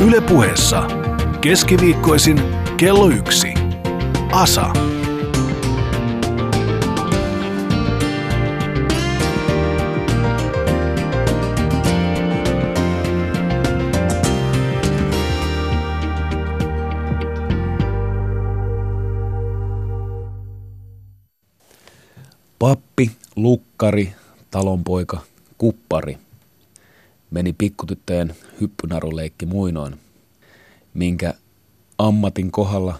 Yle puheessa keskiviikkoisin kello yksi. Asa. Pappi, lukkari, talonpoika, kuppari. Meni pikkutyttöjen hyppynaruleikki muinoin, minkä ammatin kohdalla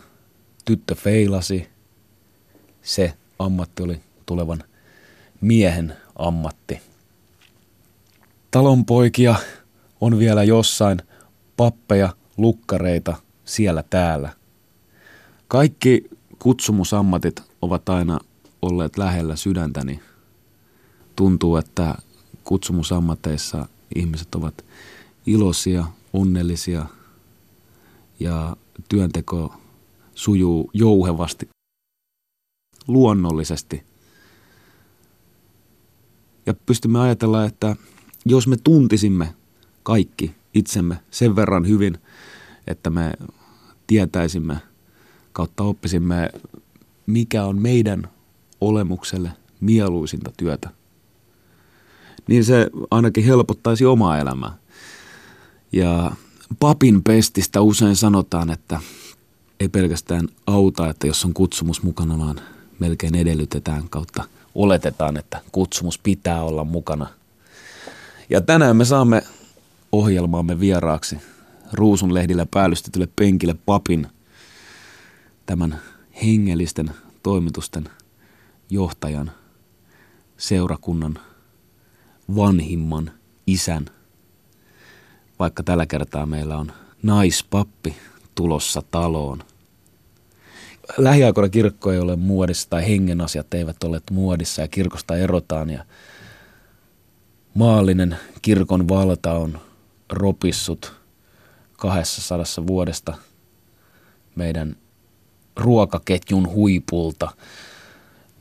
tyttö feilasi. Se ammatti oli tulevan miehen ammatti. Talonpoikia on vielä jossain, pappeja, lukkareita siellä täällä. Kaikki kutsumusammatit ovat aina olleet lähellä sydäntäni. Tuntuu, että kutsumusammateissa ihmiset ovat iloisia, onnellisia ja työnteko sujuu jouhevasti, luonnollisesti. Ja pystymme ajatella, että jos me tuntisimme kaikki itsemme sen verran hyvin, että me tietäisimme kautta oppisimme, mikä on meidän olemukselle mieluisinta työtä, niin se ainakin helpottaisi omaa elämää. Ja papin pestistä usein sanotaan, että ei pelkästään auta, että jos on kutsumus mukana, vaan melkein edellytetään kautta oletetaan, että kutsumus pitää olla mukana. Ja tänään me saamme ohjelmaamme vieraaksi ruusunlehdillä päällystetylle penkille papin tämän hengellisten toimitusten johtajan, seurakunnan vanhimman isän. Vaikka tällä kertaa meillä on naispappi tulossa taloon. Lähiaikoina kirkko ei ole muodissa tai hengen asiat eivät ole muodissa ja kirkosta erotaan ja maallinen kirkon valta on ropissut 200 vuodesta meidän ruokaketjun huipulta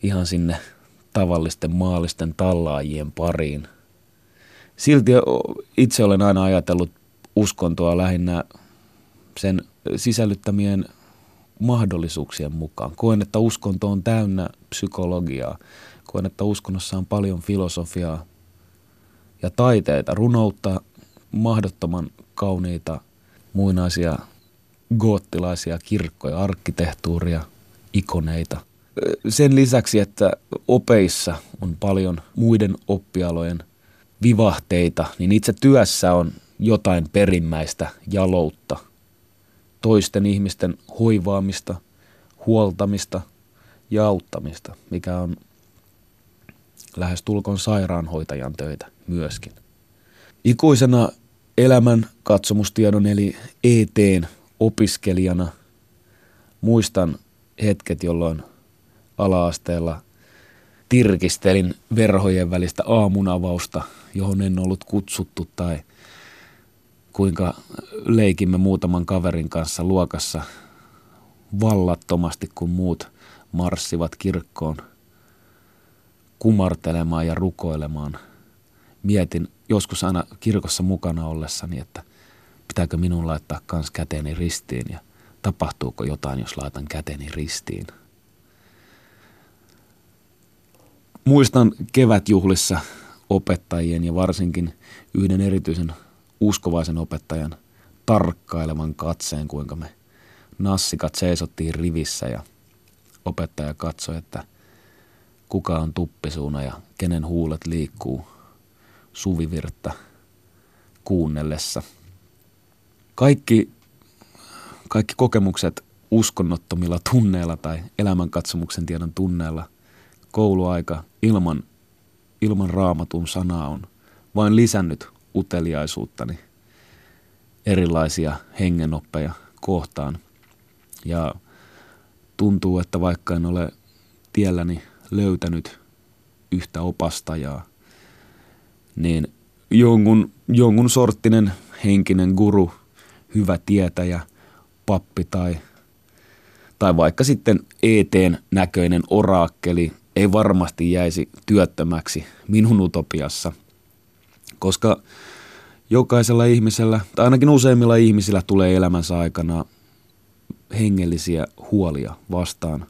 ihan sinne tavallisten maallisten tallaajien pariin. Silti itse olen aina ajatellut uskontoa lähinnä sen sisällyttämien mahdollisuuksien mukaan. Koen, että uskonto on täynnä psykologiaa. Koen, että uskonnossa on paljon filosofiaa ja taiteita, runoutta, mahdottoman kauniita muinaisia goottilaisia kirkkoja, arkkitehtuuria, ikoneita. Sen lisäksi, että opeissa on paljon muiden oppialojen vivahteita, niin itse työssä on jotain perimmäistä jaloutta, toisten ihmisten hoivaamista, huoltamista ja auttamista, mikä on lähes tulkon sairaanhoitajan töitä myöskin. Ikuisena elämän katsomustiedon eli ETn opiskelijana muistan hetket, jolloin ala-asteella tirkistelin verhojen välistä aamunavausta, johon en ollut kutsuttu tai kuinka leikimme muutaman kaverin kanssa luokassa vallattomasti, kun muut marssivat kirkkoon kumartelemaan ja rukoilemaan. Mietin joskus aina kirkossa mukana ollessani, että – pitääkö minun laittaa kans käteeni ristiin ja tapahtuuko jotain, jos laitan käteni ristiin. Muistan kevätjuhlissa opettajien ja varsinkin yhden erityisen uskovaisen opettajan tarkkailevan katseen, kuinka me nassikat seisottiin rivissä ja opettaja katsoi, että kuka on tuppisuuna ja kenen huulet liikkuu suvivirttä kuunnellessa – kaikki, kaikki kokemukset uskonnottomilla tunneilla tai elämänkatsomuksen tiedon tunneilla kouluaika ilman, ilman raamatun sanaa on vain lisännyt uteliaisuuttani erilaisia hengenoppeja kohtaan. Ja tuntuu, että vaikka en ole tielläni löytänyt yhtä opastajaa, niin jonkun, jonkun sorttinen henkinen guru – hyvä tietäjä, pappi tai, tai vaikka sitten eteen näköinen oraakkeli ei varmasti jäisi työttömäksi minun utopiassa, koska jokaisella ihmisellä, tai ainakin useimmilla ihmisillä tulee elämänsä aikana hengellisiä huolia vastaan.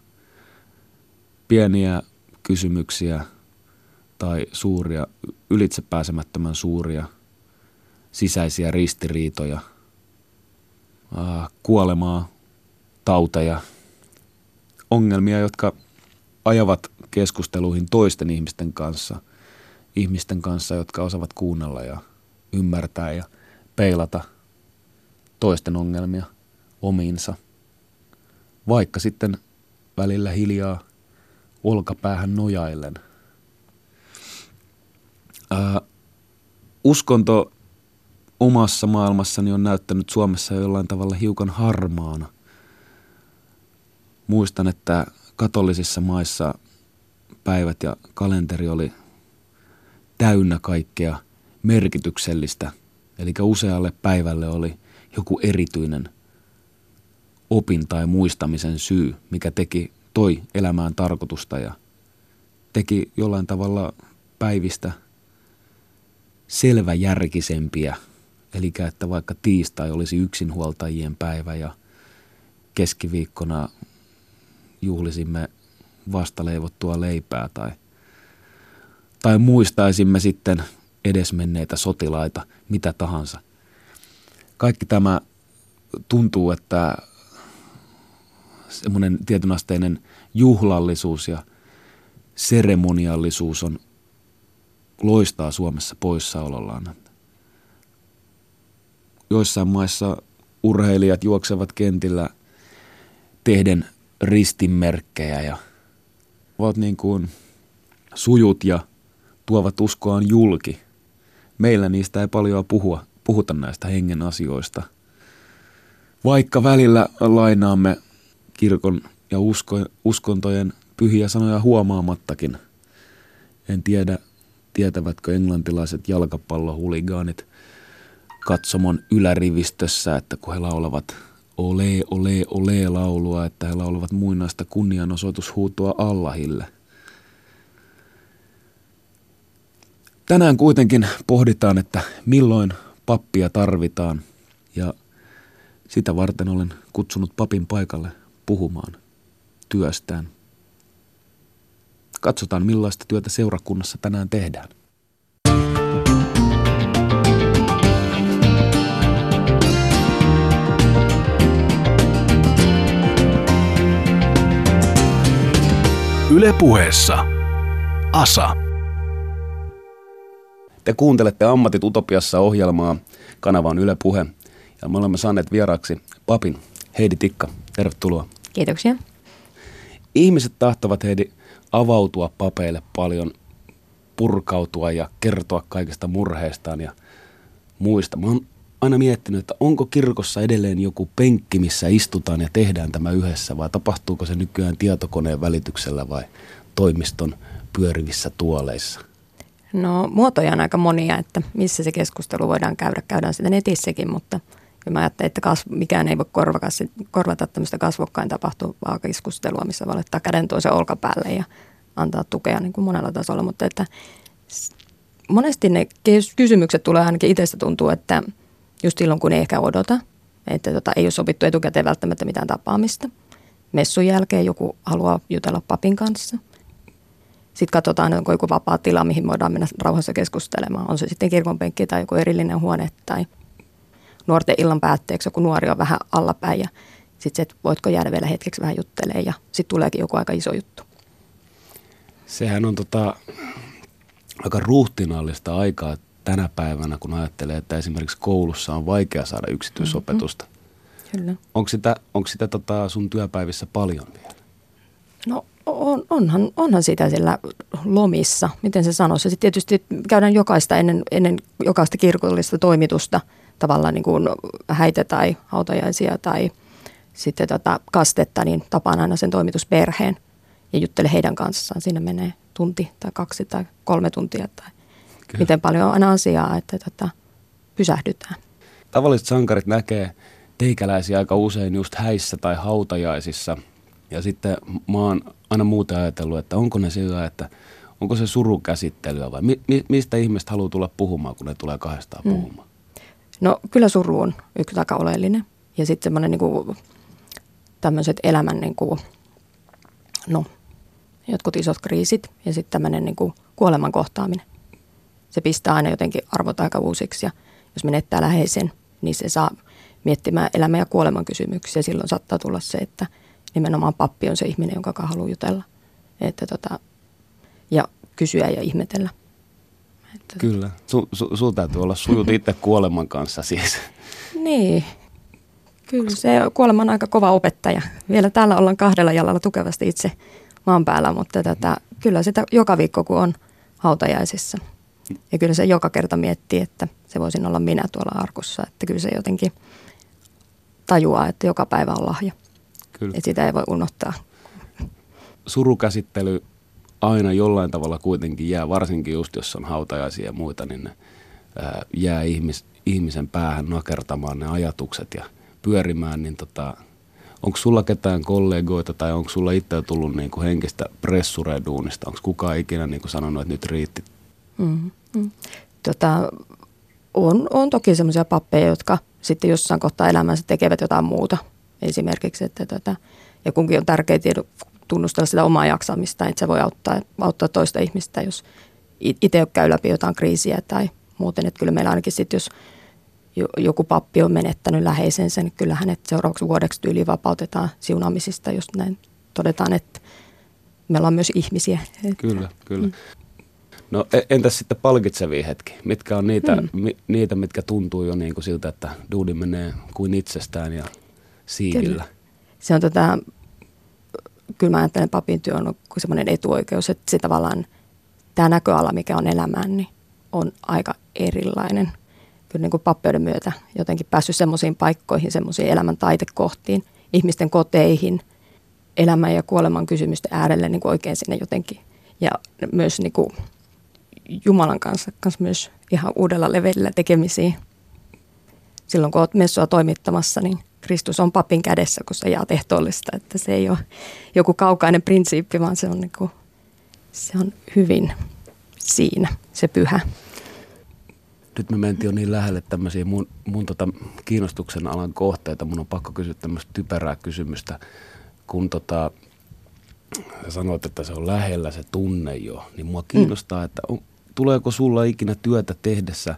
Pieniä kysymyksiä tai suuria, ylitsepääsemättömän suuria sisäisiä ristiriitoja, kuolemaa, tauteja, ongelmia, jotka ajavat keskusteluihin toisten ihmisten kanssa, ihmisten kanssa, jotka osaavat kuunnella ja ymmärtää ja peilata toisten ongelmia omiinsa. Vaikka sitten välillä hiljaa olkapäähän nojaillen. Ää, uskonto omassa maailmassani on näyttänyt Suomessa jollain tavalla hiukan harmaana. Muistan, että katolisissa maissa päivät ja kalenteri oli täynnä kaikkea merkityksellistä. Eli usealle päivälle oli joku erityinen opin tai muistamisen syy, mikä teki, toi elämään tarkoitusta ja teki jollain tavalla päivistä selväjärkisempiä. Eli että vaikka tiistai olisi yksinhuoltajien päivä ja keskiviikkona juhlisimme vastaleivottua leipää tai, tai muistaisimme sitten edesmenneitä sotilaita, mitä tahansa. Kaikki tämä tuntuu, että semmoinen tietynasteinen juhlallisuus ja seremoniallisuus on loistaa Suomessa poissaolollaan. Joissain maissa urheilijat juoksevat kentillä tehden ristinmerkkejä ja ovat niin kuin sujut ja tuovat uskoaan julki. Meillä niistä ei paljon puhua, puhuta näistä hengen asioista. Vaikka välillä lainaamme kirkon ja usko, uskontojen pyhiä sanoja huomaamattakin. En tiedä, tietävätkö englantilaiset jalkapallohuligaanit katsomon ylärivistössä, että kun he laulavat ole, ole, ole laulua, että he laulavat muinaista kunnianosoitushuutoa Allahille. Tänään kuitenkin pohditaan, että milloin pappia tarvitaan ja sitä varten olen kutsunut papin paikalle puhumaan työstään. Katsotaan millaista työtä seurakunnassa tänään tehdään. Ylepuheessa Asa. Te kuuntelette Ammatit Utopiassa ohjelmaa. Kanava on Yle Puhe. Ja me olemme saaneet vieraaksi papin Heidi Tikka. Tervetuloa. Kiitoksia. Ihmiset tahtovat Heidi avautua papeille paljon, purkautua ja kertoa kaikesta murheestaan ja muista. Mä oon aina miettinyt, että onko kirkossa edelleen joku penkki, missä istutaan ja tehdään tämä yhdessä, vai tapahtuuko se nykyään tietokoneen välityksellä vai toimiston pyörivissä tuoleissa? No muotoja on aika monia, että missä se keskustelu voidaan käydä. Käydään sitä netissäkin, mutta mä ajattelen, että kasv- mikään ei voi korvata, korvata tämmöistä kasvokkain tapahtuvaa keskustelua, missä voi laittaa käden toisen olkapäälle ja antaa tukea niin kuin monella tasolla. Mutta että monesti ne kysymykset tulee ainakin itsestä tuntuu, että – just silloin, kun ei ehkä odota, että tota, ei ole sopittu etukäteen välttämättä mitään tapaamista. Messun jälkeen joku haluaa jutella papin kanssa. Sitten katsotaan, onko joku vapaa tila, mihin voidaan mennä rauhassa keskustelemaan. On se sitten kirkonpenkki tai joku erillinen huone tai nuorten illan päätteeksi joku nuori on vähän allapäin ja sitten se, että voitko jäädä vielä hetkeksi vähän juttelemaan ja sitten tuleekin joku aika iso juttu. Sehän on tota, aika ruhtinaallista aikaa, tänä päivänä, kun ajattelee, että esimerkiksi koulussa on vaikea saada yksityisopetusta. Mm-hmm. Kyllä. Onko sitä, onko sitä tota sun työpäivissä paljon vielä? No on, onhan, onhan sitä siellä lomissa, miten se sanoisi. Sitten tietysti käydään jokaista ennen, ennen jokaista kirkollista toimitusta tavallaan niin kuin häitä tai hautajaisia tai sitten tota kastetta, niin tapaan aina sen toimitusperheen ja juttele heidän kanssaan. Siinä menee tunti tai kaksi tai kolme tuntia tai Kyllä. miten paljon on aina asiaa, että tota, pysähdytään. Tavalliset sankarit näkee teikäläisiä aika usein just häissä tai hautajaisissa. Ja sitten mä oon aina muuten ajatellut, että onko ne sillä, että onko se surukäsittelyä vai mi- mistä ihmiset haluaa tulla puhumaan, kun ne tulee kahdestaan mm. puhumaan? No kyllä suru on yksi aika oleellinen. Ja sitten semmoinen niin tämmöiset elämän niin kuin, no, jotkut isot kriisit ja sitten tämmöinen niin kuin kuoleman kohtaaminen. Se pistää aina jotenkin arvot aika uusiksi ja jos menettää läheisen, niin se saa miettimään elämän ja kuoleman kysymyksiä. Silloin saattaa tulla se, että nimenomaan pappi on se ihminen, jonka haluaa jutella. Että tota, ja kysyä ja ihmetellä. Että Kyllä. Su, su, sul täytyy olla sujut itse kuoleman kanssa siis. Niin. Kyllä se kuolema on aika kova opettaja. Vielä täällä ollaan kahdella jalalla tukevasti itse maan päällä, mutta tätä, kyllä sitä joka viikko kun on hautajaisissa. Ja kyllä se joka kerta miettii, että se voisin olla minä tuolla arkussa. Että kyllä se jotenkin tajuaa, että joka päivä on lahja. Kyllä. Että sitä ei voi unohtaa. Surukäsittely aina jollain tavalla kuitenkin jää, varsinkin just jos on hautajaisia ja muita, niin ne ää, jää ihmis, ihmisen päähän nakertamaan ne ajatukset ja pyörimään, niin tota, onko sulla ketään kollegoita tai onko sulla itse tullut niin kuin henkistä pressureduunista? Onko kukaan ikinä niin kuin sanonut, että nyt riitti? Mm-hmm. Tota, on, on toki semmoisia pappeja, jotka sitten jossain kohtaa elämänsä tekevät jotain muuta. Esimerkiksi, että tota, ja kunkin on tärkeää tunnustella sitä omaa jaksamista, että se voi auttaa, auttaa toista ihmistä, jos itse käy läpi jotain kriisiä tai muuten. Että kyllä meillä ainakin sitten, jos joku pappi on menettänyt läheisensä, niin kyllä hänet seuraavaksi vuodeksi tyyliin vapautetaan siunaamisista, jos näin todetaan, että me ollaan myös ihmisiä. Kyllä, kyllä. Mm. No e, entäs sitten palkitsevia hetki? Mitkä on niitä, mm. mi, niitä mitkä tuntuu jo niin kuin siltä, että duudi menee kuin itsestään ja siivillä? Kyllä. Se on tota, kyllä mä ajattelen, että papin työ on semmoinen etuoikeus, että se tavallaan tämä näköala, mikä on elämään, niin on aika erilainen. Kyllä niin kuin pappeuden myötä jotenkin päässyt semmoisiin paikkoihin, semmoisiin elämän taitekohtiin, ihmisten koteihin, elämän ja kuoleman kysymysten äärelle niin kuin oikein sinne jotenkin. Ja myös niin kuin Jumalan kanssa, kanssa myös ihan uudella levelillä tekemisiin. Silloin kun olet messua toimittamassa, niin Kristus on papin kädessä, kun se jaa ehtoollista. Että se ei ole joku kaukainen prinsiippi, vaan se on, niin kuin, se on hyvin siinä, se pyhä. Nyt me mentiin jo niin lähelle tämmöisiä mun, mun tota kiinnostuksen alan kohteita. Mun on pakko kysyä tämmöistä typerää kysymystä. Kun tota, sanoit, että se on lähellä se tunne jo, niin mua kiinnostaa, mm. että on, tuleeko sulla ikinä työtä tehdessä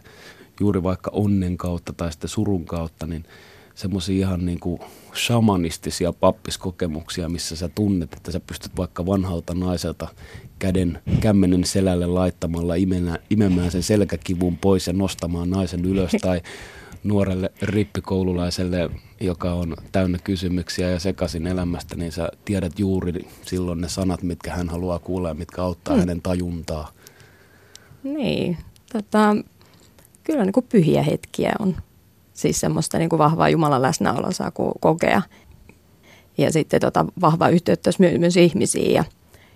juuri vaikka onnen kautta tai sitten surun kautta, niin – semmoisia ihan niin kuin shamanistisia pappiskokemuksia, missä sä tunnet, että sä pystyt vaikka vanhalta naiselta käden kämmenen selälle laittamalla imenä, imemään sen selkäkivun pois ja nostamaan naisen ylös tai nuorelle rippikoululaiselle, joka on täynnä kysymyksiä ja sekaisin elämästä, niin sä tiedät juuri silloin ne sanat, mitkä hän haluaa kuulla ja mitkä auttaa mm. hänen tajuntaa. Niin, tota, kyllä niin kuin pyhiä hetkiä on Siis semmoista niin kuin vahvaa Jumalan läsnäoloa saa kokea. Ja sitten tota, vahvaa yhteyttä myös, ihmisiin. Ja,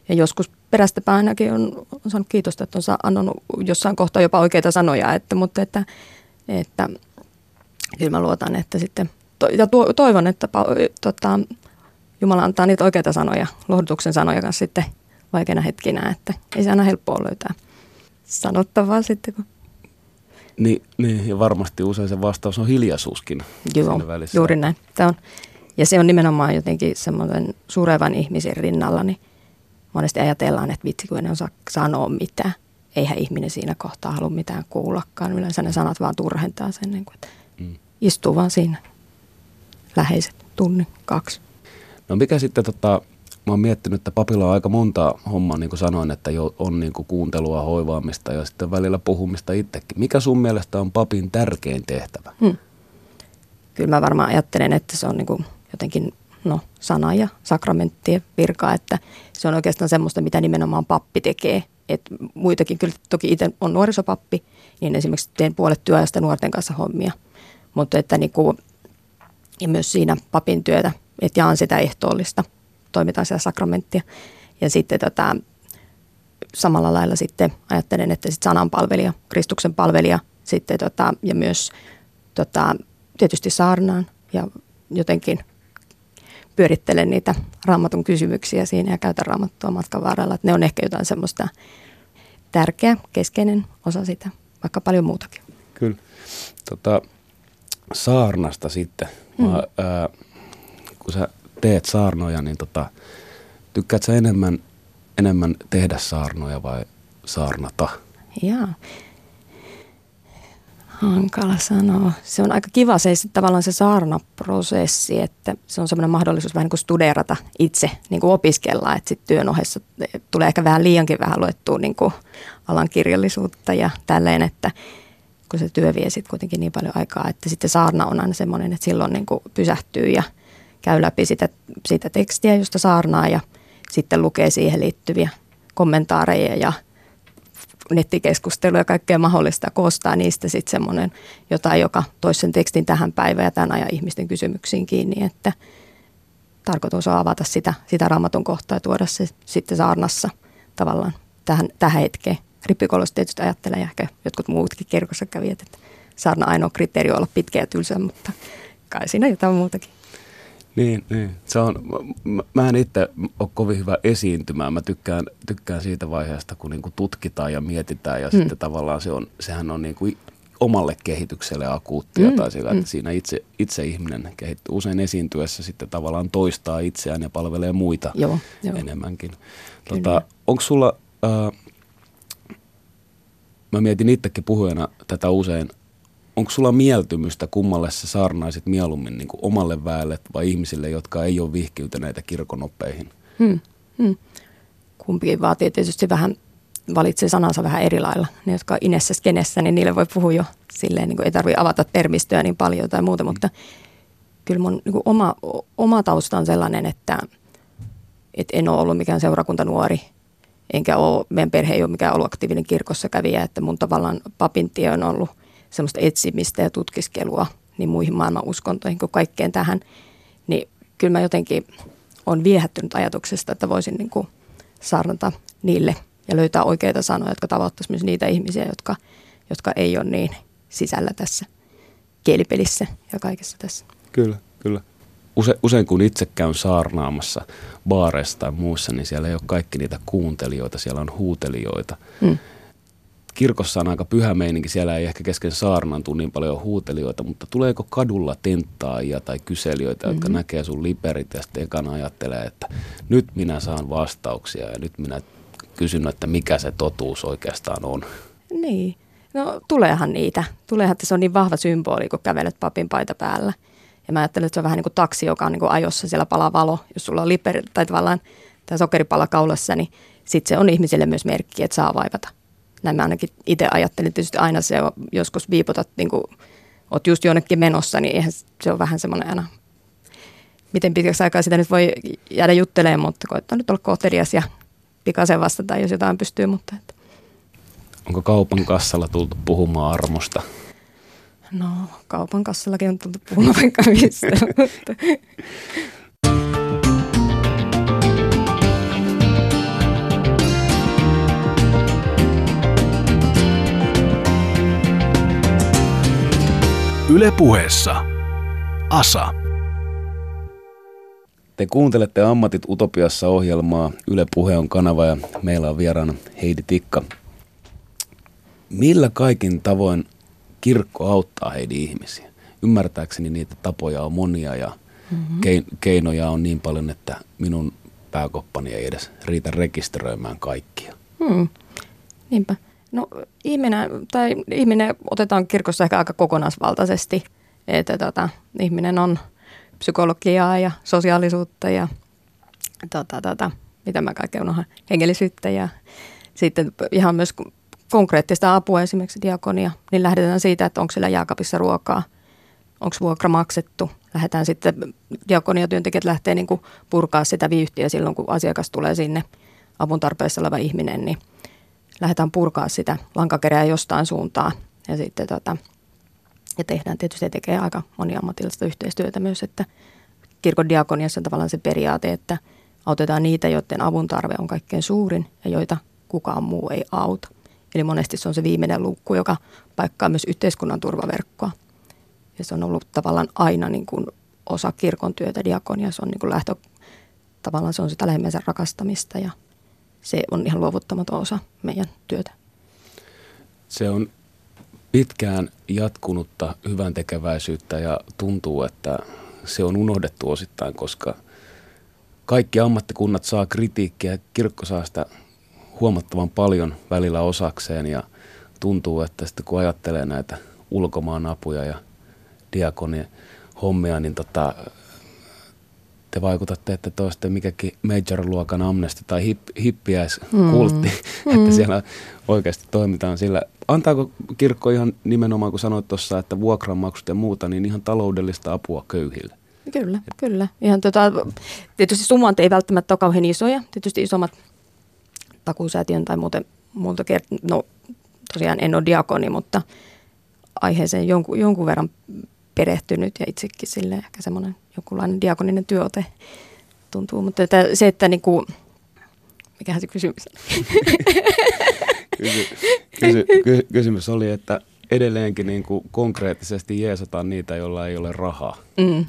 ja joskus perästä ainakin on, on saanut kiitosta, että on saa, annonut jossain kohtaa jopa oikeita sanoja. Että, mutta että, että kyllä mä luotan, että sitten, to, ja to, toivon, että tota, Jumala antaa niitä oikeita sanoja, lohdutuksen sanoja kanssa sitten vaikeina hetkinä, että ei se aina helppoa löytää sanottavaa sitten, kun niin, niin, ja varmasti usein se vastaus on hiljaisuuskin Joo, välissä. juuri näin. Tämä on, ja se on nimenomaan jotenkin semmoisen surevan ihmisen rinnalla, niin monesti ajatellaan, että vitsi kun en osaa sanoa mitään. Eihän ihminen siinä kohtaa halua mitään kuullakaan. Yleensä ne sanat vaan turhentaa sen, niin kuin, että mm. istuu vaan siinä läheiset tunnin, kaksi. No mikä sitten tota, mä oon miettinyt, että papilla on aika monta hommaa, niin kuin sanoin, että jo on niin kuin kuuntelua, hoivaamista ja sitten välillä puhumista itsekin. Mikä sun mielestä on papin tärkein tehtävä? Hmm. Kyllä mä varmaan ajattelen, että se on niin kuin jotenkin no, sana ja sakramenttien virka, että se on oikeastaan semmoista, mitä nimenomaan pappi tekee. Et muitakin, kyllä toki itse on nuorisopappi, niin esimerkiksi teen puolet työajasta nuorten kanssa hommia. Mutta että niin kuin, ja myös siinä papin työtä, että jaan sitä ehtoollista – toimitaan siellä sakramenttia. Ja sitten tota, samalla lailla sitten ajattelen, että sit sanan palvelija, Kristuksen palvelija sitten tota, ja myös tota, tietysti saarnaan ja jotenkin pyörittelen niitä raamatun kysymyksiä siinä ja käytän raamattua matkan varrella. Että ne on ehkä jotain semmoista tärkeä, keskeinen osa sitä, vaikka paljon muutakin. Kyllä. Tota, saarnasta sitten. Mm. Mä, ää, kun sä teet saarnoja, niin tota, tykkäät sä enemmän, enemmän tehdä saarnoja vai saarnata? Joo. Hankala sanoa. Se on aika kiva se tavallaan se saarnaprosessi, että se on semmoinen mahdollisuus vähän niin kuin studerata itse, niin kuin opiskella, että sitten työn ohessa tulee ehkä vähän liiankin vähän luettua niin kuin alan kirjallisuutta ja tälleen, että kun se työ vie sitten kuitenkin niin paljon aikaa, että sitten saarna on aina semmoinen, että silloin niin kuin pysähtyy ja käy läpi sitä, sitä tekstiä, josta saarnaa ja sitten lukee siihen liittyviä kommentaareja ja nettikeskustelua ja kaikkea mahdollista, koostaa niistä sitten semmoinen jotain, joka toisi sen tekstin tähän päivään ja tämän ajan ihmisten kysymyksiin kiinni, että tarkoitus on avata sitä, sitä raamatun kohtaa ja tuoda se sitten saarnassa tavallaan tähän, tähän hetkeen. Rippikoulussa tietysti ajattelee ja ehkä jotkut muutkin kirkossa kävijät, että saarna ainoa kriteeri on olla pitkä ja tylsä, mutta kai siinä jotain muutakin. Niin, niin. Se on, mä, mä en itse ole kovin hyvä esiintymään. Mä tykkään, tykkään siitä vaiheesta, kun niinku tutkitaan ja mietitään ja mm. sitten tavallaan se on, sehän on niinku omalle kehitykselle akuuttia mm. tai sillä, että mm. siinä itse, itse ihminen kehittyy usein esiintyessä sitten tavallaan toistaa itseään ja palvelee muita joo, joo. enemmänkin. Tota, Onko sulla, äh, mä mietin itsekin puhujana tätä usein, onko sulla mieltymystä, kummalle sä saarnaisit mieluummin niin omalle väelle vai ihmisille, jotka ei ole vihkiytyneitä kirkonoppeihin? Hmm. Hmm. Kumpikin vaatii tietysti vähän, valitsee sanansa vähän eri lailla. Ne, jotka on inessä skenessä, niin niille voi puhua jo silleen, niin kuin ei tarvitse avata termistöä niin paljon tai muuta, mutta kyllä mun niin kuin oma, oma tausta on sellainen, että, että en ole ollut mikään seurakuntanuori, enkä ole, meidän perhe ei ole mikään ollut aktiivinen kirkossa kävijä, että mun tavallaan papin tie on ollut – semmoista etsimistä ja tutkiskelua niin muihin maailman uskontoihin kuin kaikkeen tähän, niin kyllä mä jotenkin on viehättynyt ajatuksesta, että voisin niin kuin saarnata niille ja löytää oikeita sanoja, jotka tavoittaisi myös niitä ihmisiä, jotka, jotka ei ole niin sisällä tässä kielipelissä ja kaikessa tässä. Kyllä, kyllä. Use, usein kun itse käyn saarnaamassa baareissa tai muussa, niin siellä ei ole kaikki niitä kuuntelijoita, siellä on huutelijoita. Hmm kirkossa on aika pyhä meininki, siellä ei ehkä kesken saarnan tule niin paljon huutelijoita, mutta tuleeko kadulla tenttaajia tai kyselijöitä, mm-hmm. jotka näkee sun liperit ja sitten ekana ajattelee, että nyt minä saan vastauksia ja nyt minä kysyn, että mikä se totuus oikeastaan on. Niin, no tuleehan niitä. Tuleehan, että se on niin vahva symboli, kun kävelet papin paita päällä. Ja mä ajattelen, että se on vähän niin kuin taksi, joka on niin kuin ajossa, siellä palaa valo. Jos sulla on liperi tai tavallaan tämä sokeripala kaulassa, niin sitten se on ihmisille myös merkki, että saa vaivata näin mä ainakin itse ajattelin. Tietysti aina se on, joskus viipotat, niin kuin oot just jonnekin menossa, niin eihän se on vähän semmoinen aina, miten pitkäksi aikaa sitä nyt voi jäädä juttelemaan, mutta koittaa nyt olla kohtelias ja pikaisen vastata, jos jotain pystyy. Mutta että. Onko kaupan kassalla tultu puhumaan armosta? No, kaupan kassallakin on tultu puhumaan vaikka mistä. Ylepuheessa Asa. Te kuuntelette Ammatit Utopiassa ohjelmaa. Yle Puhe on kanava ja meillä on vieraana Heidi Tikka. Millä kaikin tavoin kirkko auttaa Heidi ihmisiä? Ymmärtääkseni niitä tapoja on monia ja mm-hmm. keinoja on niin paljon, että minun pääkoppani ei edes riitä rekisteröimään kaikkia. Hmm. Niinpä. No ihminen, tai ihminen otetaan kirkossa ehkä aika kokonaisvaltaisesti, että tota, ihminen on psykologiaa ja sosiaalisuutta ja tota, tota, mitä mä kaikkea unohan, hengellisyyttä ja sitten ihan myös konkreettista apua, esimerkiksi diakonia, niin lähdetään siitä, että onko siellä jääkapissa ruokaa, onko vuokra maksettu. Lähdetään sitten, diakoniatyöntekijät lähtee niin purkaa sitä vyyhtiä silloin, kun asiakas tulee sinne avun tarpeessa oleva ihminen, niin – lähdetään purkaa sitä lankakerää jostain suuntaan. Ja sitten tota, ja tehdään tietysti tekee aika moniammatillista yhteistyötä myös, että kirkon diakoniassa on tavallaan se periaate, että autetaan niitä, joiden avun tarve on kaikkein suurin ja joita kukaan muu ei auta. Eli monesti se on se viimeinen luukku, joka paikkaa myös yhteiskunnan turvaverkkoa. Ja se on ollut tavallaan aina niin kuin osa kirkon työtä, diakonia. Se on niin kuin lähtö, tavallaan se on sitä lähimmäisen rakastamista ja se on ihan luovuttamaton osa meidän työtä. Se on pitkään jatkunutta hyvän tekeväisyyttä ja tuntuu, että se on unohdettu osittain, koska kaikki ammattikunnat saa kritiikkiä. Kirkko saa sitä huomattavan paljon välillä osakseen ja tuntuu, että sitten kun ajattelee näitä ulkomaan apuja ja diakonien hommia, niin tota, te vaikutatte, että te olette mikäkin major-luokan amnesti tai hip, hippiäiskultti, mm. että mm. siellä oikeasti toimitaan sillä. Antaako kirkko ihan nimenomaan, kun sanoit tuossa, että vuokranmaksut ja muuta, niin ihan taloudellista apua köyhille? Kyllä, kyllä. Ihan tota, tietysti summat ei välttämättä ole kauhean isoja. Tietysti isommat takuusäätiön tai muuten muulta kert- no tosiaan en ole diakoni, mutta aiheeseen jonkun, jonkun verran perehtynyt ja itsekin sille ehkä semmoinen jokinlainen diakoninen työote tuntuu. Mutta että se, että niin kuin, mikähän se kysymys kysy, kysy, kysy, kysymys oli, että edelleenkin niin kuin konkreettisesti jeesataan niitä, joilla ei ole rahaa. Mm.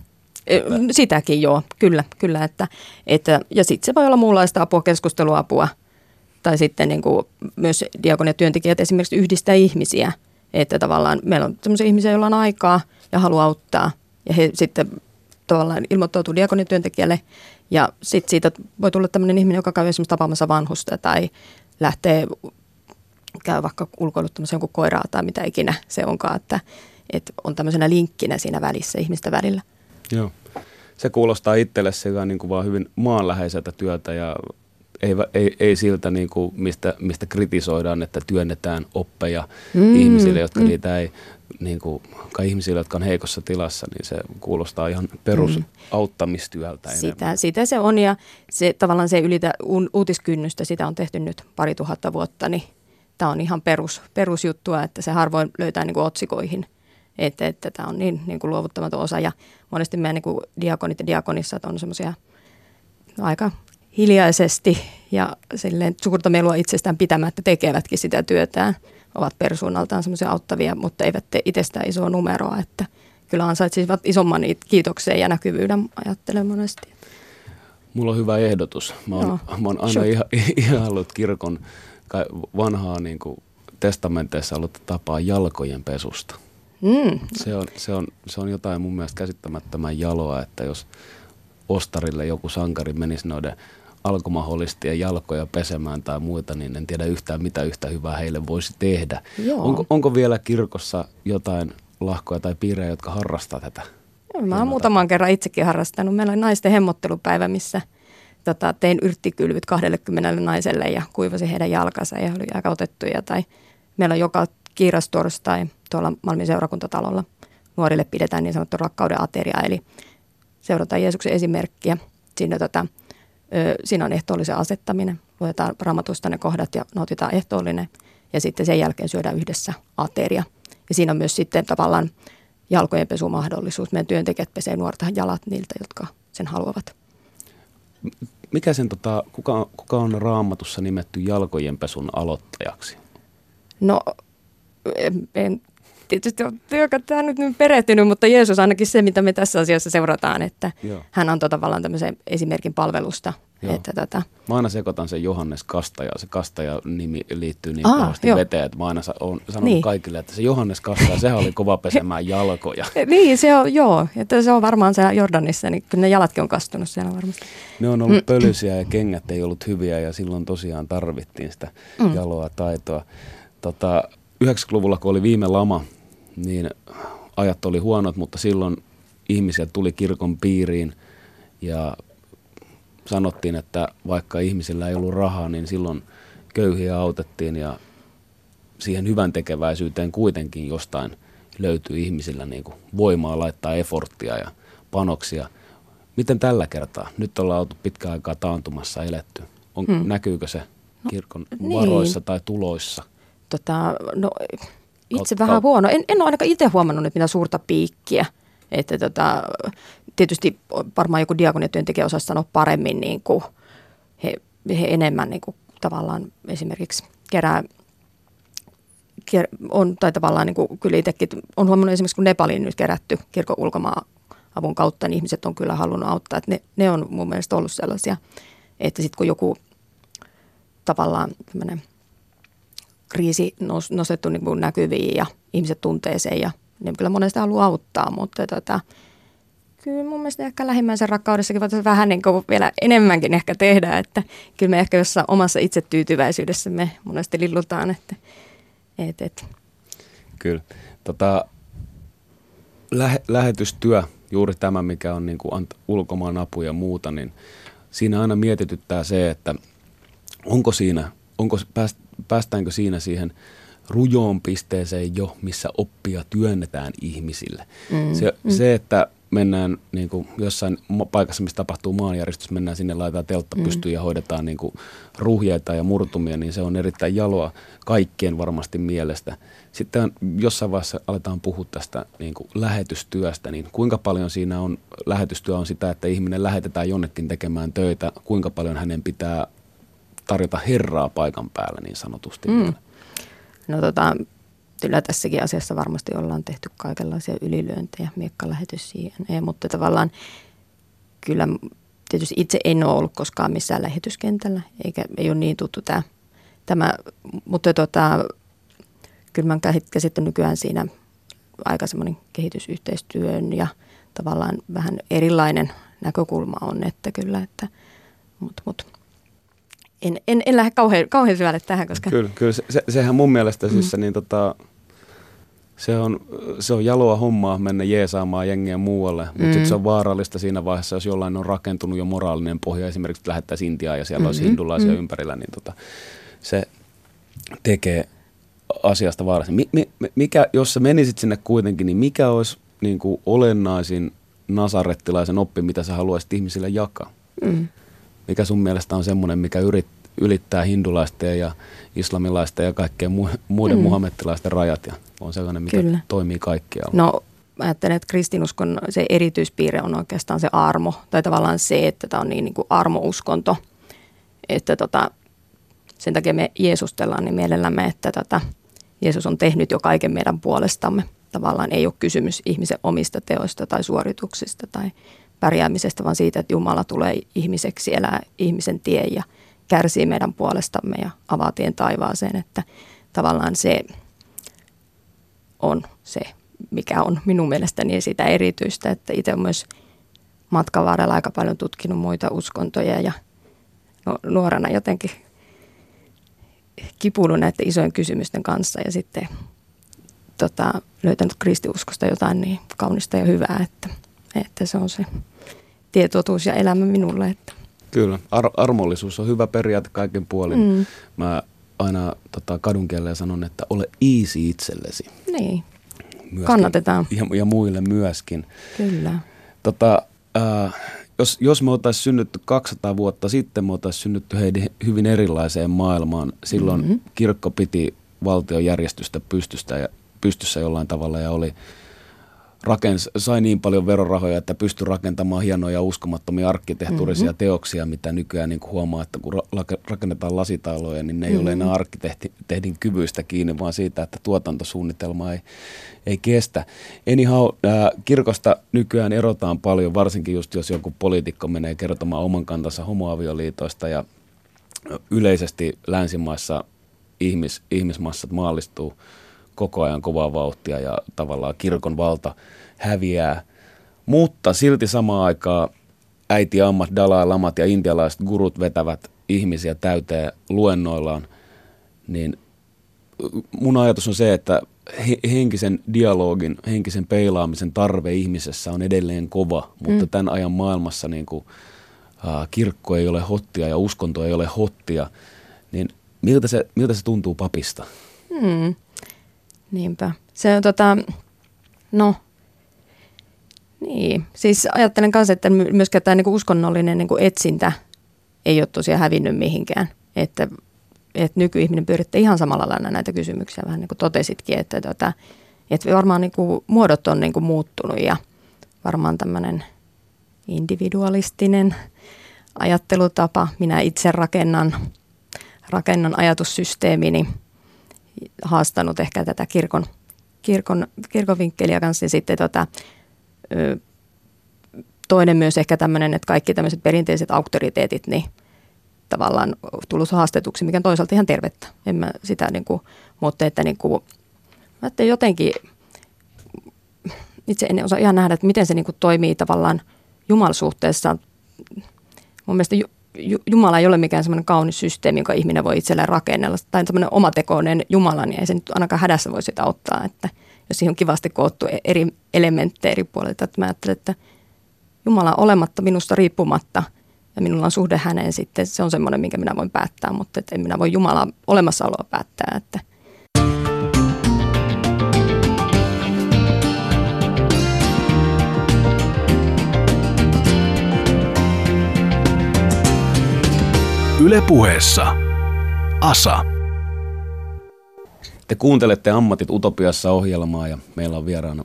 Että. Sitäkin joo, kyllä, kyllä. Että, että, ja sitten se voi olla muunlaista apua, keskusteluapua – tai sitten niin kuin myös diakoniatyöntekijät esimerkiksi yhdistää ihmisiä. Että tavallaan meillä on sellaisia ihmisiä, joilla on aikaa ja haluaa auttaa. Ja he sitten tavallaan ilmoittautuu diakoniatyöntekijälle ja sitten siitä voi tulla tämmöinen ihminen, joka käy esimerkiksi tapaamassa vanhusta tai lähtee käy vaikka ulkoiluttamassa jonkun koiraa tai mitä ikinä se onkaan, että, että on tämmöisenä linkkinä siinä välissä ihmistä välillä. Joo. Se kuulostaa itselle sekä niin kuin vaan hyvin maanläheiseltä työtä ja ei, ei, ei siltä, niin kuin, mistä, mistä kritisoidaan, että työnnetään oppeja mm, ihmisille, jotka mm. niitä ei, niin kuin, kai ihmisille, jotka on heikossa tilassa, niin se kuulostaa ihan perusauttamistyöltä mm. sitä, sitä se on ja se, tavallaan se ylitä uutiskynnystä, sitä on tehty nyt pari tuhatta vuotta, niin tämä on ihan perus, perusjuttua, että se harvoin löytää niin kuin otsikoihin että, että tämä on niin, niin kuin luovuttamaton osa ja monesti meidän niin kuin diakonit ja diakonissa on semmoisia aika hiljaisesti ja silleen suurta melua itsestään pitämättä tekevätkin sitä työtään. Ovat persoonaltaan semmoisia auttavia, mutta eivät tee itsestään isoa numeroa, että kyllä ansaitsisivat isomman kiitokseen ja näkyvyyden, ajattelen monesti. Mulla on hyvä ehdotus. Mä oon, no, mä oon aina ollut kirkon vanhaa niin kuin testamenteissa ollut tapaa jalkojen pesusta. Mm. Se, on, se, on, se on jotain mun mielestä käsittämättömän jaloa, että jos ostarille joku sankari menisi noiden alkomaholistien jalkoja pesemään tai muita, niin en tiedä yhtään mitä yhtä hyvää heille voisi tehdä. Onko, onko vielä kirkossa jotain lahkoja tai piirejä, jotka harrastaa tätä? Mä oon muutaman kerran itsekin harrastanut. Meillä oli naisten hemmottelupäivä, missä tota, tein yrttikylvyt 20 naiselle ja kuivasin heidän jalkansa ja oli aika otettuja. Tai meillä on joka kiirastorstai tuolla Malmin seurakuntatalolla. Nuorille pidetään niin sanottu rakkauden ateria, eli seurataan Jeesuksen esimerkkiä. Siinä tota, Siinä on ehtoollisen asettaminen. Luetaan raamatusta ne kohdat ja nautitaan ehtoollinen. Ja sitten sen jälkeen syödään yhdessä ateria. Ja siinä on myös sitten tavallaan jalkojen pesumahdollisuus. Meidän työntekijät pesee nuorta jalat niiltä, jotka sen haluavat. Mikä sen, tota, kuka, kuka on raamatussa nimetty jalkojen pesun aloittajaksi? No, en, en tietysti on tämä nyt perehtynyt, mutta Jeesus ainakin se, mitä me tässä asiassa seurataan, että Joo. hän on tavallaan tämmöisen esimerkin palvelusta. Että. Tota- mä aina sekoitan sen Johannes Kastaja. Se Kastaja-nimi liittyy niin kovasti veteen, että mä aina olen sanonut niin. kaikille, että se Johannes Kastaja, sehän oli kova pesemään jalkoja. niin, se on, joo. Että se on varmaan siellä Jordanissa, niin kyllä ne jalatkin on kastunut siellä varmasti. Ne on ollut mm. pölyisiä ja kengät ei ollut hyviä ja silloin tosiaan tarvittiin sitä mm. jaloa taitoa. Tota, 90-luvulla, kun oli viime lama, niin ajat oli huonot, mutta silloin ihmiset tuli kirkon piiriin ja sanottiin, että vaikka ihmisillä ei ollut rahaa, niin silloin köyhiä autettiin ja siihen hyvän tekeväisyyteen kuitenkin jostain löytyy ihmisillä niin kuin voimaa laittaa eforttia ja panoksia. Miten tällä kertaa? Nyt ollaan oltu pitkään aikaa taantumassa eletty. On, hmm. Näkyykö se no, kirkon no, varoissa niin. tai tuloissa? Tota, no, itse vähän huono. En, en ole ainakaan itse huomannut nyt mitään suurta piikkiä. Että tota, tietysti varmaan joku diakoniatyöntekijä osaa sanoa paremmin, niin kuin he, he enemmän niin kuin tavallaan esimerkiksi kerää on, tai tavallaan niin kuin kyllä itsekin on huomannut esimerkiksi, kun Nepaliin nyt kerätty kirkon ulkomaan avun kautta, niin ihmiset on kyllä halunnut auttaa. Että ne, ne on mun mielestä ollut sellaisia, että sitten kun joku tavallaan kriisi nostettu niin kuin näkyviin ja ihmiset tuntee sen ja ne kyllä monesti haluaa auttaa, mutta tota, kyllä mun mielestä ehkä lähimmäisen rakkaudessakin voitaisiin vähän niin kuin vielä enemmänkin ehkä tehdä, että kyllä me ehkä jossain omassa itsetyytyväisyydessämme monesti lillutaan, että et, et. Kyllä. Tota, lähe, lähetystyö, juuri tämä, mikä on niin kuin ulkomaan apu ja muuta, niin siinä aina mietityttää se, että onko siinä, onko, päästäänkö siinä siihen rujoon pisteeseen jo, missä oppia työnnetään ihmisille. Mm, se, mm. se, että mennään niin kuin jossain paikassa, missä tapahtuu maanjärjestys, mennään sinne, laitetaan teltta mm. pystyyn ja hoidetaan niin kuin ruhjeita ja murtumia, niin se on erittäin jaloa kaikkien varmasti mielestä. Sitten jossain vaiheessa aletaan puhua tästä niin kuin lähetystyöstä, niin kuinka paljon siinä on, lähetystyö on sitä, että ihminen lähetetään jonnekin tekemään töitä, kuinka paljon hänen pitää tarjota herraa paikan päällä niin sanotusti. Mm. No tota, kyllä tässäkin asiassa varmasti ollaan tehty kaikenlaisia ylilyöntejä, miekkalähetys siihen, mutta tavallaan kyllä tietysti itse en ole ollut koskaan missään lähetyskentällä, eikä ei ole niin tuttu tämä, tämä mutta tota, kyllä mä käsittän nykyään siinä aika semmoinen kehitysyhteistyön ja tavallaan vähän erilainen näkökulma on, että kyllä, että, mutta, mutta en, en, en lähde kauhean, kauhean syvälle tähän, koska... Kyllä, kyllä se, sehän mun mielestä siis se, niin tota, se on, se on jaloa hommaa mennä jeesaamaan jengiä muualle, mutta mm. se on vaarallista siinä vaiheessa, jos jollain on rakentunut jo moraalinen pohja, esimerkiksi että lähettäisiin Intiaan ja siellä mm-hmm. olisi hindulaisia mm. ympärillä, niin tota, se tekee asiasta vaarallisen. Mi, mi, mikä, jos sä menisit sinne kuitenkin, niin mikä olisi niin kuin olennaisin nasarettilaisen oppi, mitä sä haluaisit ihmisille jakaa? Mm. Mikä sun mielestä on semmoinen, mikä yrit, ylittää hindulaisten ja islamilaisten ja kaikkien mu- muiden mm. muhammettilaisten rajat ja on sellainen, mikä Kyllä. toimii kaikkialla. No ajattelen, että kristinuskon se erityispiirre on oikeastaan se armo, tai tavallaan se, että tämä on niin, niin kuin armouskonto, että tota, sen takia me Jeesustellaan niin mielellämme, että tota, Jeesus on tehnyt jo kaiken meidän puolestamme. Tavallaan ei ole kysymys ihmisen omista teoista tai suorituksista tai pärjäämisestä, vaan siitä, että Jumala tulee ihmiseksi, elää ihmisen tien ja kärsii meidän puolestamme ja avaa tien taivaaseen, että tavallaan se on se, mikä on minun mielestäni sitä erityistä, että itse myös matkan varrella aika paljon tutkinut muita uskontoja ja nuorena jotenkin kipunut näiden isojen kysymysten kanssa ja sitten tota, löytänyt kristiuskosta jotain niin kaunista ja hyvää, että, että se on se tietotuus ja elämä minulle. Että. Kyllä, Ar- armollisuus on hyvä periaate kaiken puolin. Mm. Mä aina tota, kadunkielellä sanon, että ole easy itsellesi. Niin, myöskin, kannatetaan. Ja, ja muille myöskin. Kyllä. Tota, äh, jos, jos me oltaisiin synnytty 200 vuotta sitten, me oltaisiin synnytty heidän hyvin erilaiseen maailmaan. Silloin mm-hmm. kirkko piti valtiojärjestystä pystystä ja, pystyssä jollain tavalla ja oli rakens, sai niin paljon verorahoja, että pystyi rakentamaan hienoja uskomattomia arkkitehtuurisia mm-hmm. teoksia, mitä nykyään niin huomaa, että kun rakennetaan lasitaloja, niin ne ei mm-hmm. ole enää arkkitehdin kyvyistä kiinni, vaan siitä, että tuotantosuunnitelma ei, ei kestä. Anyhow, äh, kirkosta nykyään erotaan paljon, varsinkin just jos joku poliitikko menee kertomaan oman kantansa homoavioliitoista ja yleisesti länsimaissa ihmis, ihmismassat maallistuu – koko ajan kovaa vauhtia ja tavallaan kirkon valta häviää. Mutta silti samaan aikaan äiti Ammat, Dalai Lamat ja intialaiset gurut vetävät ihmisiä täyteen luennoillaan, niin mun ajatus on se, että henkisen dialogin, henkisen peilaamisen tarve ihmisessä on edelleen kova, mutta mm. tämän ajan maailmassa niin kuin, uh, kirkko ei ole hottia ja uskonto ei ole hottia, niin miltä se, miltä se tuntuu papista? Mm. Niinpä. Se on tota, no, niin. Siis ajattelen kanssa, että myöskään tämä niinku uskonnollinen niinku etsintä ei ole tosiaan hävinnyt mihinkään. Että, että nykyihminen pyörittää ihan samalla lailla näitä kysymyksiä, vähän niin kuin totesitkin, että, tota, että varmaan niinku muodot on niinku muuttunut ja varmaan tämmöinen individualistinen ajattelutapa, minä itse rakennan, rakennan ajatussysteemini – haastanut ehkä tätä kirkon, kirkon, kirkon vinkkeliä kanssa. Ja sitten tota, toinen myös ehkä tämmöinen, että kaikki tämmöiset perinteiset auktoriteetit, niin tavallaan tullut haastetuksi, mikä on toisaalta ihan tervettä. En mä sitä niin kuin, mutta että niin kuin, mä jotenkin, itse en osaa ihan nähdä, että miten se niin kuin toimii tavallaan jumalsuhteessa. Mun mielestä Jumala ei ole mikään semmoinen kaunis systeemi, jonka ihminen voi itselleen rakennella. Tai semmoinen omatekoinen Jumala, niin ei se nyt ainakaan hädässä voi sitä auttaa, että jos siihen on kivasti koottu e- eri elementtejä eri puolilta. Että mä ajattelen, että Jumala olematta minusta riippumatta ja minulla on suhde häneen sitten, se on semmoinen, minkä minä voin päättää, mutta että en minä voi Jumala olemassaoloa päättää. Että Ylepuheessa Asa. Te kuuntelette Ammatit Utopiassa ohjelmaa ja meillä on vieraana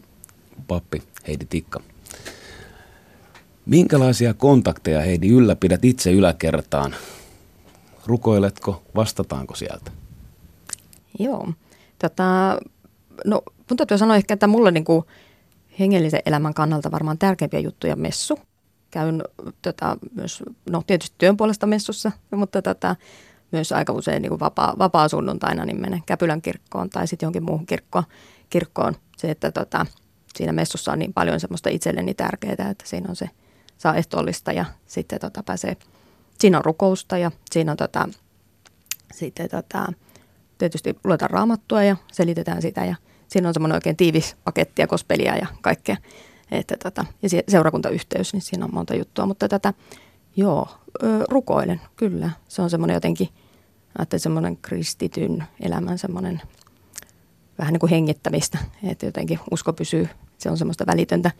pappi Heidi Tikka. Minkälaisia kontakteja Heidi ylläpidät itse yläkertaan? Rukoiletko, vastataanko sieltä? Joo. Tota, no, mun täytyy sanoa ehkä, että mulle niin kuin hengellisen elämän kannalta varmaan tärkeimpiä juttuja messu. Käyn tota, myös, no tietysti työn puolesta messussa, mutta tota, myös aika usein niin kuin vapaa, vapaa sunnuntaina niin menen Käpylän kirkkoon tai sitten jonkin muuhun kirkkoon. kirkkoon. Se, että tota, siinä messussa on niin paljon semmoista itselleni tärkeää, että siinä on se saa ehtoollista ja sitten tota, pääsee, siinä on rukousta ja siinä on tota, sitten tota, tietysti luetaan raamattua ja selitetään sitä ja siinä on semmoinen oikein tiivis paketti ja kospelia ja kaikkea. Että tota, ja seurakuntayhteys, niin siinä on monta juttua, mutta tätä, joo, rukoilen, kyllä. Se on semmoinen jotenkin, että semmoinen kristityn elämän semmoinen vähän niin kuin hengittämistä, että jotenkin usko pysyy, se on semmoista välitöntä.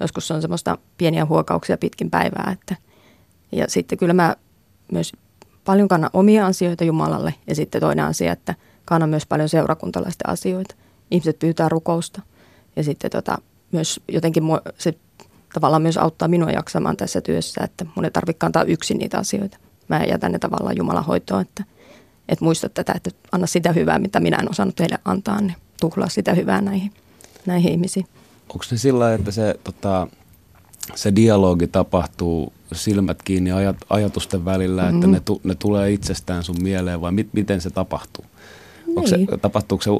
Joskus se on semmoista pieniä huokauksia pitkin päivää, että ja sitten kyllä mä myös paljon kannan omia asioita Jumalalle ja sitten toinen asia, että kannan myös paljon seurakuntalaisten asioita. Ihmiset pyytää rukousta ja sitten tota, myös jotenkin se tavallaan myös auttaa minua jaksamaan tässä työssä, että mun ei tarvitse kantaa yksin niitä asioita. Mä jätän ne tavallaan Jumalan hoitoon, että, että muista tätä, että anna sitä hyvää, mitä minä en osannut teille antaa, niin tuhlaa sitä hyvää näihin, näihin ihmisiin. Onko se sillä että se, tota, se dialogi tapahtuu silmät kiinni ajat, ajatusten välillä, mm-hmm. että ne, tu, ne tulee itsestään sun mieleen vai mit, miten se tapahtuu? Onko se, niin. tapahtuuko se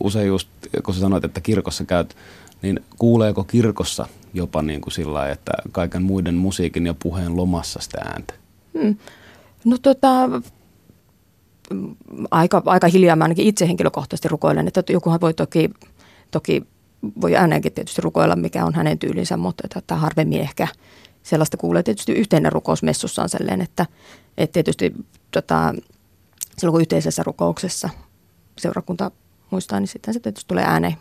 usein just, kun sä sanoit, että kirkossa käyt niin kuuleeko kirkossa jopa niin kuin sillä että kaiken muiden musiikin ja puheen lomassa sitä ääntä? Hmm. No tota, aika, aika hiljaa mä ainakin itse henkilökohtaisesti rukoilen, että jokuhan voi toki, toki voi ääneenkin tietysti rukoilla, mikä on hänen tyylinsä, mutta tota, harvemmin ehkä sellaista kuulee. Tietysti yhteinen rukous messussa on sellainen, että, että tietysti tota, silloin kun yhteisessä rukouksessa seurakunta muistaa, niin sitten se tietysti tulee ääneen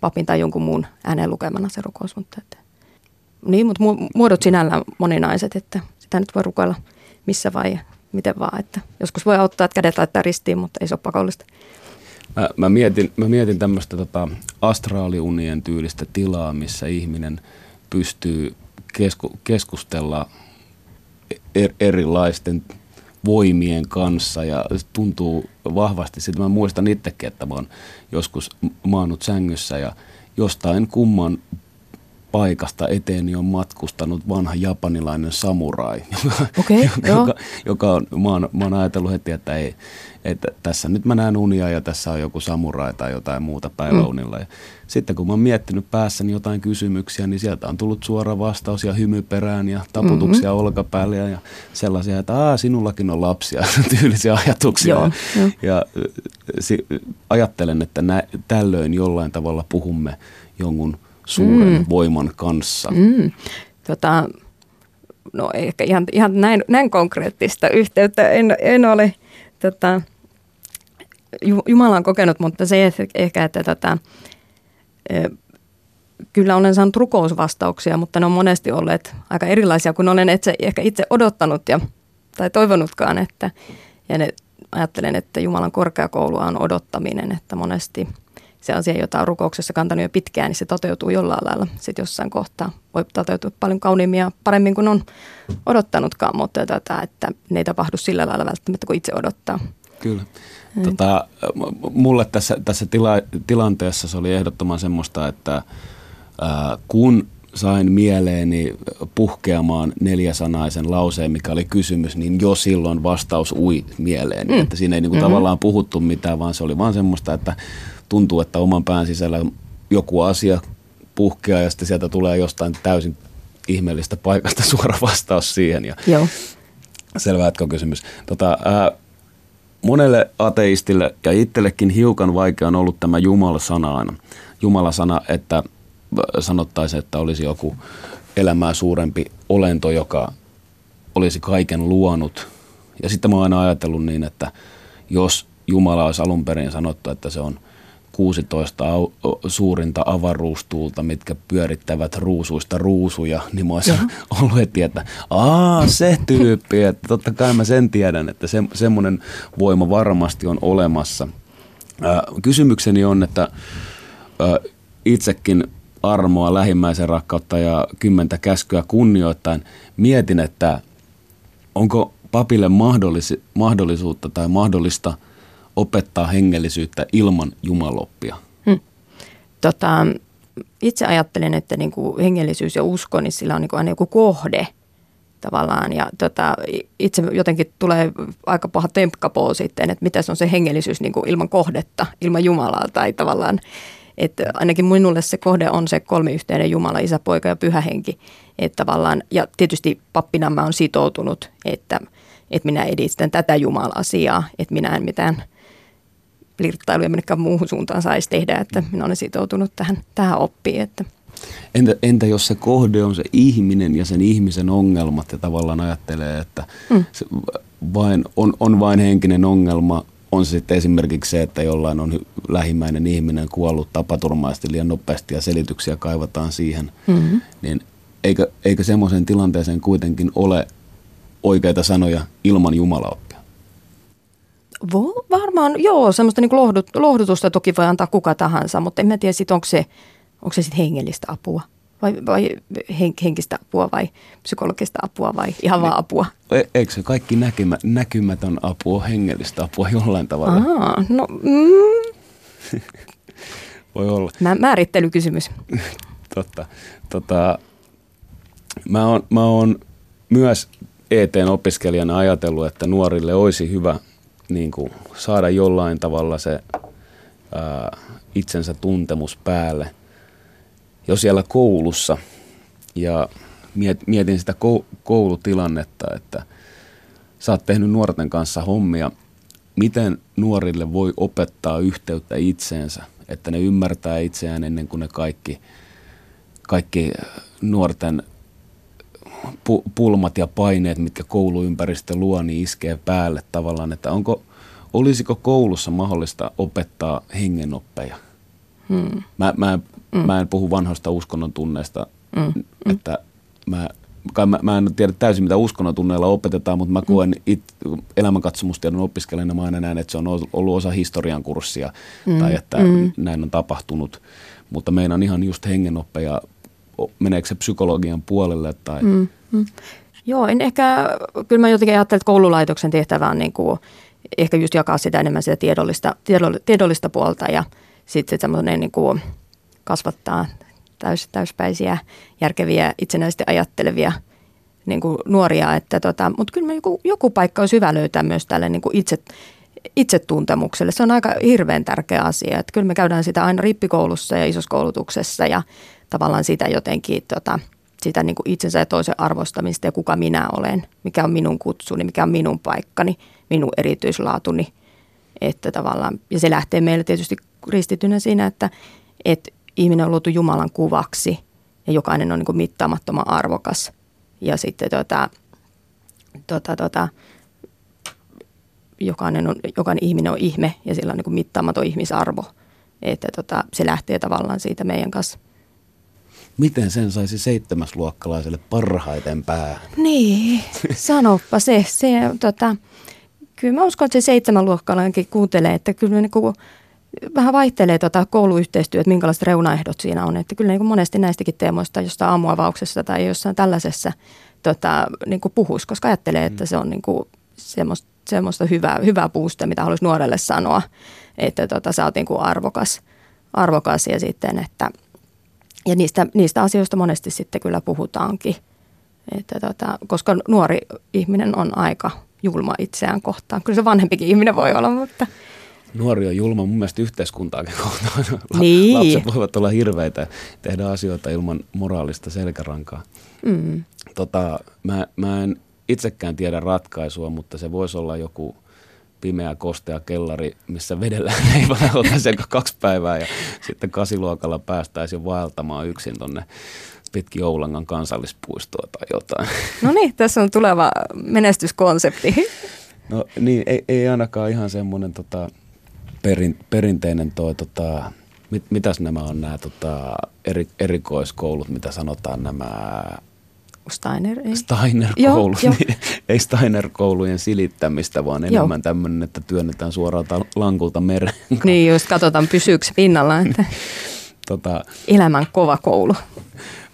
papin tai jonkun muun ääneen lukemana se rukous. Mutta että, niin, mutta muodot sinällään moninaiset, että sitä nyt voi rukoilla missä vai miten vaan. Että joskus voi auttaa, että kädet laittaa ristiin, mutta ei se ole pakollista. Mä, mä mietin, mä mietin tämmöistä tota astraaliunien tyylistä tilaa, missä ihminen pystyy kesku, keskustella er, erilaisten voimien kanssa ja tuntuu vahvasti. Sitten mä muistan itsekin, että mä oon joskus maannut sängyssä ja jostain kumman paikasta eteeni on matkustanut vanha japanilainen samurai, okay, joka, joka, joka on, mä oon, mä oon ajatellut heti, että ei, että tässä nyt mä näen unia ja tässä on joku samurai tai jotain muuta päiväunilla. Mm. Ja sitten kun mä oon miettinyt päässäni jotain kysymyksiä, niin sieltä on tullut suora vastaus ja hymyperään ja taputuksia mm-hmm. olkapäälle ja sellaisia, että Aa, sinullakin on lapsia, tyylisiä ajatuksia. Joo, ja, ja si, ajattelen, että nä, tällöin jollain tavalla puhumme jonkun suuren mm. voiman kanssa. Mm. Tota, no ehkä ihan, ihan näin, näin konkreettista yhteyttä en, en ole tota, Jumala on kokenut, mutta se ehkä, että tota, kyllä olen saanut rukousvastauksia, mutta ne on monesti olleet aika erilaisia kuin olen itse, ehkä itse odottanut ja, tai toivonutkaan. Että, ja ne, ajattelen, että Jumalan korkeakoulua on odottaminen, että monesti se asia, jota on rukouksessa kantanut jo pitkään, niin se toteutuu jollain lailla sitten jossain kohtaa. Voi toteutua paljon kauniimmin ja paremmin kuin on odottanutkaan, mutta tätä, että ne ei tapahdu sillä lailla välttämättä kuin itse odottaa. Kyllä. Tota, mulle tässä, tässä tila, tilanteessa se oli ehdottoman semmoista, että ää, kun sain mieleeni puhkeamaan neljäsanaisen lauseen, mikä oli kysymys, niin jo silloin vastaus ui mieleeni. Mm. Että siinä ei niinku mm-hmm. tavallaan puhuttu mitään, vaan se oli vaan semmoista, että tuntuu, että oman pään sisällä joku asia puhkeaa ja sitten sieltä tulee jostain täysin ihmeellistä paikasta suora vastaus siihen. Ja Joo. Selvä kysymys. Tota, ää, monelle ateistille ja itsellekin hiukan vaikea on ollut tämä Jumala-sana aina. Jumala-sana, että sanottaisiin, että olisi joku elämää suurempi olento, joka olisi kaiken luonut. Ja sitten mä oon aina ajatellut niin, että jos Jumala olisi alun perin sanottu, että se on 16 au, suurinta avaruustuulta, mitkä pyörittävät ruusuista ruusuja, niin mä olisin ollut heti, että aa se tyyppi, että totta kai mä sen tiedän, että se, semmoinen voima varmasti on olemassa. Ää, kysymykseni on, että ää, itsekin armoa, lähimmäisen rakkautta ja kymmentä käskyä kunnioittain mietin, että onko papille mahdollis- mahdollisuutta tai mahdollista – opettaa hengellisyyttä ilman jumaloppia? Hmm. Tota, itse ajattelen, että niin kuin hengellisyys ja usko, niin sillä on niin kuin aina joku kohde tavallaan. Ja tota, itse jotenkin tulee aika paha tempkapoo sitten, että mitä se on se hengellisyys niin kuin ilman kohdetta, ilman Jumalaa tai tavallaan. Että ainakin minulle se kohde on se kolmiyhteinen Jumala, Isä, Poika ja Pyhä Henki. Että tavallaan, ja tietysti pappina mä oon sitoutunut, että, että minä edistän tätä Jumala-asiaa, että minä en mitään – flirttailuja minnekään muuhun suuntaan saisi tehdä, että minä olen sitoutunut tähän, tähän oppiin. Että. Entä, entä jos se kohde on se ihminen ja sen ihmisen ongelmat ja tavallaan ajattelee, että hmm. se vain, on, on vain henkinen ongelma, on se sitten esimerkiksi se, että jollain on lähimmäinen ihminen kuollut tapaturmaisesti liian nopeasti ja selityksiä kaivataan siihen, hmm. niin eikö, eikö semmoisen tilanteeseen kuitenkin ole oikeita sanoja ilman Jumalaa? Vo, varmaan, joo, semmoista niin lohdut, lohdutusta toki voi antaa kuka tahansa, mutta en mä tiedä sit, onko se, onko se sitten hengellistä apua vai, vai hen, henkistä apua vai psykologista apua vai ihan vaan apua. E, eikö se kaikki näkymä, näkymätön apu ole hengellistä apua jollain tavalla? Aa, no, mm. voi olla. Mä, määrittelykysymys. Totta. Tota, mä oon, mä oon myös ETn opiskelijana ajatellut, että nuorille olisi hyvä niin kuin saada jollain tavalla se ää, itsensä tuntemus päälle jo siellä koulussa. Ja mietin sitä koulutilannetta, että sä oot tehnyt nuorten kanssa hommia. Miten nuorille voi opettaa yhteyttä itseensä, että ne ymmärtää itseään ennen kuin ne kaikki, kaikki nuorten pu- pulmat ja paineet, mitkä kouluympäristö luo, niin iskee päälle tavallaan, että onko, olisiko koulussa mahdollista opettaa hengenoppeja? Hmm. Mä, mä, en, hmm. mä en puhu vanhoista uskonnon tunneista, hmm. hmm. että mä, kai mä, mä en tiedä täysin, mitä uskonnon tunneilla opetetaan, mutta mä hmm. koen it, elämänkatsomustiedon opiskelijana, mä aina näen, että se on ollut osa historian kurssia hmm. tai että hmm. näin on tapahtunut. Mutta meidän ihan just hengenoppeja meneekö se psykologian puolelle? Tai? Mm, mm. Joo, en ehkä, kyllä mä jotenkin ajattelen, että koululaitoksen tehtävä on niin kuin, ehkä just jakaa sitä enemmän sitä tiedollista, tiedollista puolta ja sitten semmoinen niin kuin kasvattaa täys, täyspäisiä, järkeviä, itsenäisesti ajattelevia niin kuin nuoria. Että tota, mutta kyllä joku, joku paikka olisi hyvä löytää myös tälle niin kuin itse, itsetuntemukselle. Se on aika hirveän tärkeä asia. Että kyllä me käydään sitä aina rippikoulussa ja isoskoulutuksessa ja tavallaan sitä jotenkin tota, sitä niin kuin itsensä ja toisen arvostamista ja kuka minä olen, mikä on minun kutsuni, mikä on minun paikkani, minun erityislaatuni. Että tavallaan, ja se lähtee meille tietysti ristitynä siinä, että, että ihminen on luotu Jumalan kuvaksi ja jokainen on niin kuin mittaamattoman arvokas. Ja sitten tota, tota, tota, jokainen, on, jokainen ihminen on ihme ja sillä on niin kuin mittaamaton ihmisarvo. Että tota, se lähtee tavallaan siitä meidän kanssa Miten sen saisi seitsemäsluokkalaiselle parhaiten päähän? Niin, sanoppa se. se tota, kyllä mä uskon, että se seitsemänluokkalainenkin kuuntelee, että kyllä niin kuin, vähän vaihtelee tota kouluyhteistyötä, minkälaiset reunaehdot siinä on. Että kyllä niin kuin monesti näistäkin teemoista jostain aamuavauksessa tai jossain tällaisessa tota, niin kuin puhuisi, koska ajattelee, että mm. se on niin kuin semmoista, semmoista hyvää, hyvää puusta, mitä haluaisi nuorelle sanoa, että tota, sä oot niin kuin arvokas, arvokas ja sitten, että – ja niistä, niistä asioista monesti sitten kyllä puhutaankin, että tota, koska nuori ihminen on aika julma itseään kohtaan. Kyllä se vanhempikin ihminen voi olla, mutta... Nuori on julma mun mielestä yhteiskuntaakin kohtaan. Niin. Lapset voivat olla hirveitä tehdä asioita ilman moraalista selkärankaa. Mm. Tota, mä, mä en itsekään tiedä ratkaisua, mutta se voisi olla joku pimeä kostea kellari, missä vedellään leivällä oltaisiin kaksi päivää ja sitten kasiluokalla päästäisiin vaeltamaan yksin tonne pitkin Oulangan kansallispuistoa tai jotain. No niin, tässä on tuleva menestyskonsepti. No niin, ei, ei ainakaan ihan semmoinen tota, perin, perinteinen toi, tota, mit, mitäs nämä on nämä tota, eri, erikoiskoulut, mitä sanotaan nämä Steiner ei. Steiner-koulut, Joo, niin, ei Steiner-koulujen silittämistä, vaan enemmän tämmöinen, että työnnetään suoraan ta- lankulta mereen. Niin, just katsotaan pysyykö pinnalla, että Tota, elämän kova koulu.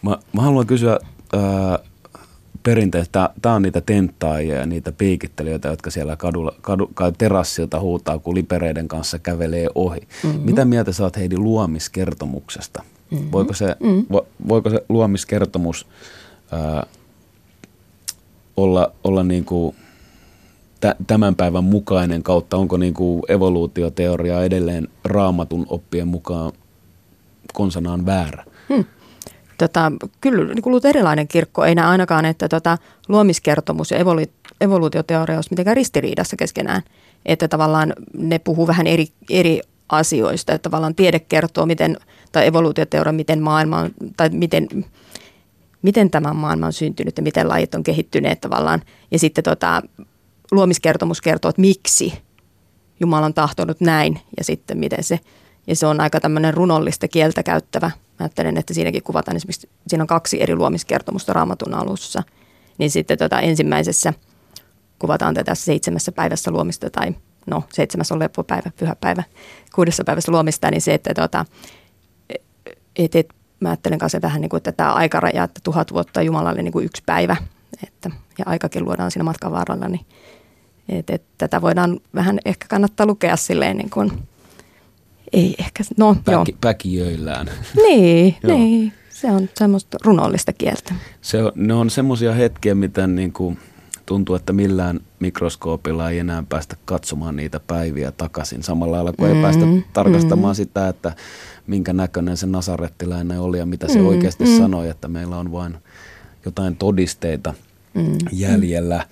mä, mä haluan kysyä ää, perinteistä, tämä on niitä tenttaajia ja niitä piikittelijöitä, jotka siellä kadulla, kadu, ka- terassilta huutaa, kun lipereiden kanssa kävelee ohi. Mm-hmm. Mitä mieltä sä oot Heidi luomiskertomuksesta? Mm-hmm. Voiko, se, mm-hmm. vo, voiko se luomiskertomus olla, olla niin kuin tä, tämän päivän mukainen kautta? Onko niin kuin evoluutioteoria edelleen raamatun oppien mukaan konsanaan väärä? Hmm. Tota, kyllä niin kuin luterilainen kirkko ei näe ainakaan, että tota, luomiskertomus ja evolu- evoluutioteoria olisi mitenkään ristiriidassa keskenään. Että tavallaan ne puhuu vähän eri, eri asioista. Että tavallaan tiede kertoo, miten, tai evoluutioteoria, miten maailma on, tai miten, miten tämä maailma on syntynyt ja miten lajit on kehittyneet tavallaan. Ja sitten tota, luomiskertomus kertoo, että miksi Jumala on tahtonut näin ja sitten miten se, ja se on aika tämmöinen runollista kieltä käyttävä. Mä ajattelen, että siinäkin kuvataan esimerkiksi, siinä on kaksi eri luomiskertomusta raamatun alussa. Niin sitten tota ensimmäisessä kuvataan tätä seitsemässä päivässä luomista tai no seitsemäs on leppopäivä, pyhäpäivä, kuudessa päivässä luomista, niin se, että tota, et, et, mä ajattelen kanssa vähän niin kuin, että tämä aikaraja, että tuhat vuotta Jumalalle niin kuin yksi päivä, että, ja aikakin luodaan siinä matkan varrella, niin et, et, tätä voidaan vähän ehkä kannattaa lukea silleen niin kuin, ei ehkä, no joo. Päki, päkijöillään. Niin, niin, se on semmoista runollista kieltä. Se on, ne on semmoisia hetkiä, mitä niin kuin tuntuu, että millään mikroskoopilla ei enää päästä katsomaan niitä päiviä takaisin. Samalla lailla kuin mm, ei päästä tarkastamaan mm. sitä, että minkä näköinen se nasarettiläinen oli ja mitä se mm, oikeasti mm. sanoi, että meillä on vain jotain todisteita mm, jäljellä. Mm.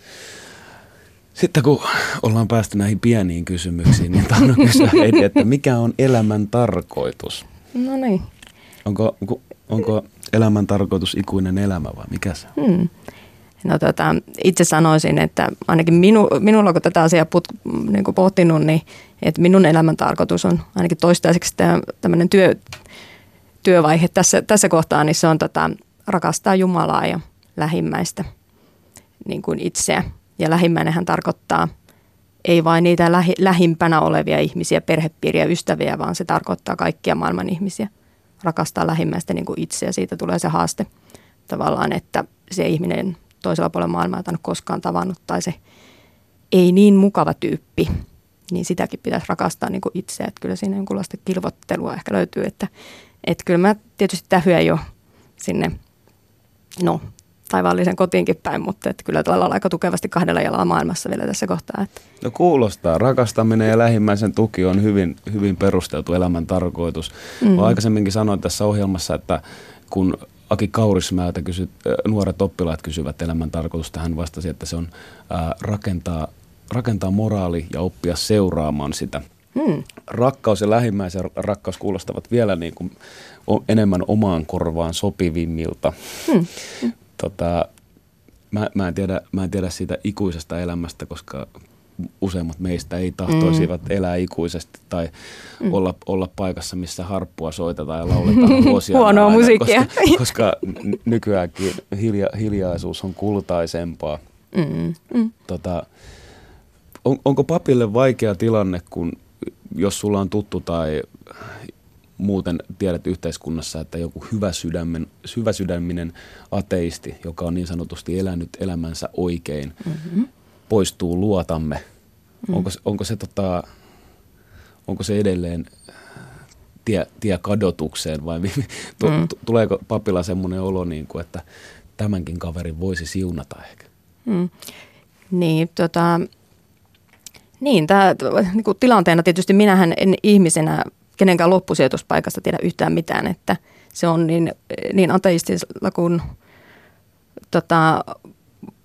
Sitten kun ollaan päästy näihin pieniin kysymyksiin, niin tahdon kysyä Heidi, että mikä on elämän tarkoitus? No niin. Onko, onko, onko elämän tarkoitus ikuinen elämä vai mikä se on? Hmm. No tota, itse sanoisin, että ainakin minu, minulla kun tätä asiaa put, niin kuin pohtinut, niin että minun elämän tarkoitus on ainakin toistaiseksi tämmöinen työ, työvaihe tässä, tässä kohtaa, niin se on tota, rakastaa Jumalaa ja lähimmäistä niin kuin itseä. Ja lähimmäinenhän tarkoittaa ei vain niitä lähi, lähimpänä olevia ihmisiä, perhepiiriä, ystäviä, vaan se tarkoittaa kaikkia maailman ihmisiä. Rakastaa lähimmäistä niin kuin itse ja siitä tulee se haaste tavallaan, että se ihminen toisella puolella maailmaa, jota en ole koskaan tavannut tai se ei niin mukava tyyppi, niin sitäkin pitäisi rakastaa niin kuin itse. Että kyllä siinä jonkunlaista kilvottelua ehkä löytyy, että, että kyllä mä tietysti tähyä jo sinne, no taivaallisen kotiinkin päin, mutta että kyllä tällä aika tukevasti kahdella jalalla maailmassa vielä tässä kohtaa. Että. No kuulostaa. Rakastaminen ja lähimmäisen tuki on hyvin, hyvin perusteltu elämän tarkoitus. Mm. Mä aikaisemminkin sanoin tässä ohjelmassa, että kun Aki Kaurismäeltä kysy, nuoret oppilaat kysyvät elämän tarkoitusta, hän vastasi, että se on rakentaa, rakentaa moraali ja oppia seuraamaan sitä. Hmm. Rakkaus ja lähimmäisen rakkaus kuulostavat vielä niin kuin enemmän omaan korvaan sopivimmilta. Hmm. Tota, mä, mä, en tiedä, mä en tiedä siitä ikuisesta elämästä, koska useimmat meistä ei tahtoisivat mm. elää ikuisesti tai mm. olla, olla paikassa, missä harppua soitetaan ja lauletaan vuosia. Huonoa aina, musiikkia. Koska, koska nykyäänkin hilja, hiljaisuus on kultaisempaa. Mm. Mm. Tota, on, onko papille vaikea tilanne, kun jos sulla on tuttu tai muuten tiedät yhteiskunnassa, että joku hyvä, sydämen, hyvä sydäminen ateisti, joka on niin sanotusti elänyt elämänsä oikein, mm-hmm. Poistuu luotamme. Mm-hmm. Onko, onko, se, tota, onko se edelleen tie, tie kadotukseen vai tu, mm. tuleeko papilla semmoinen olo, niin kuin, että tämänkin kaverin voisi siunata ehkä? Mm. Niin, tota, Niin, tämä niin kuin tilanteena tietysti minähän en ihmisenä kenenkään loppusijoituspaikasta tiedä yhtään mitään, että se on niin, niin ateistisella kuin tota,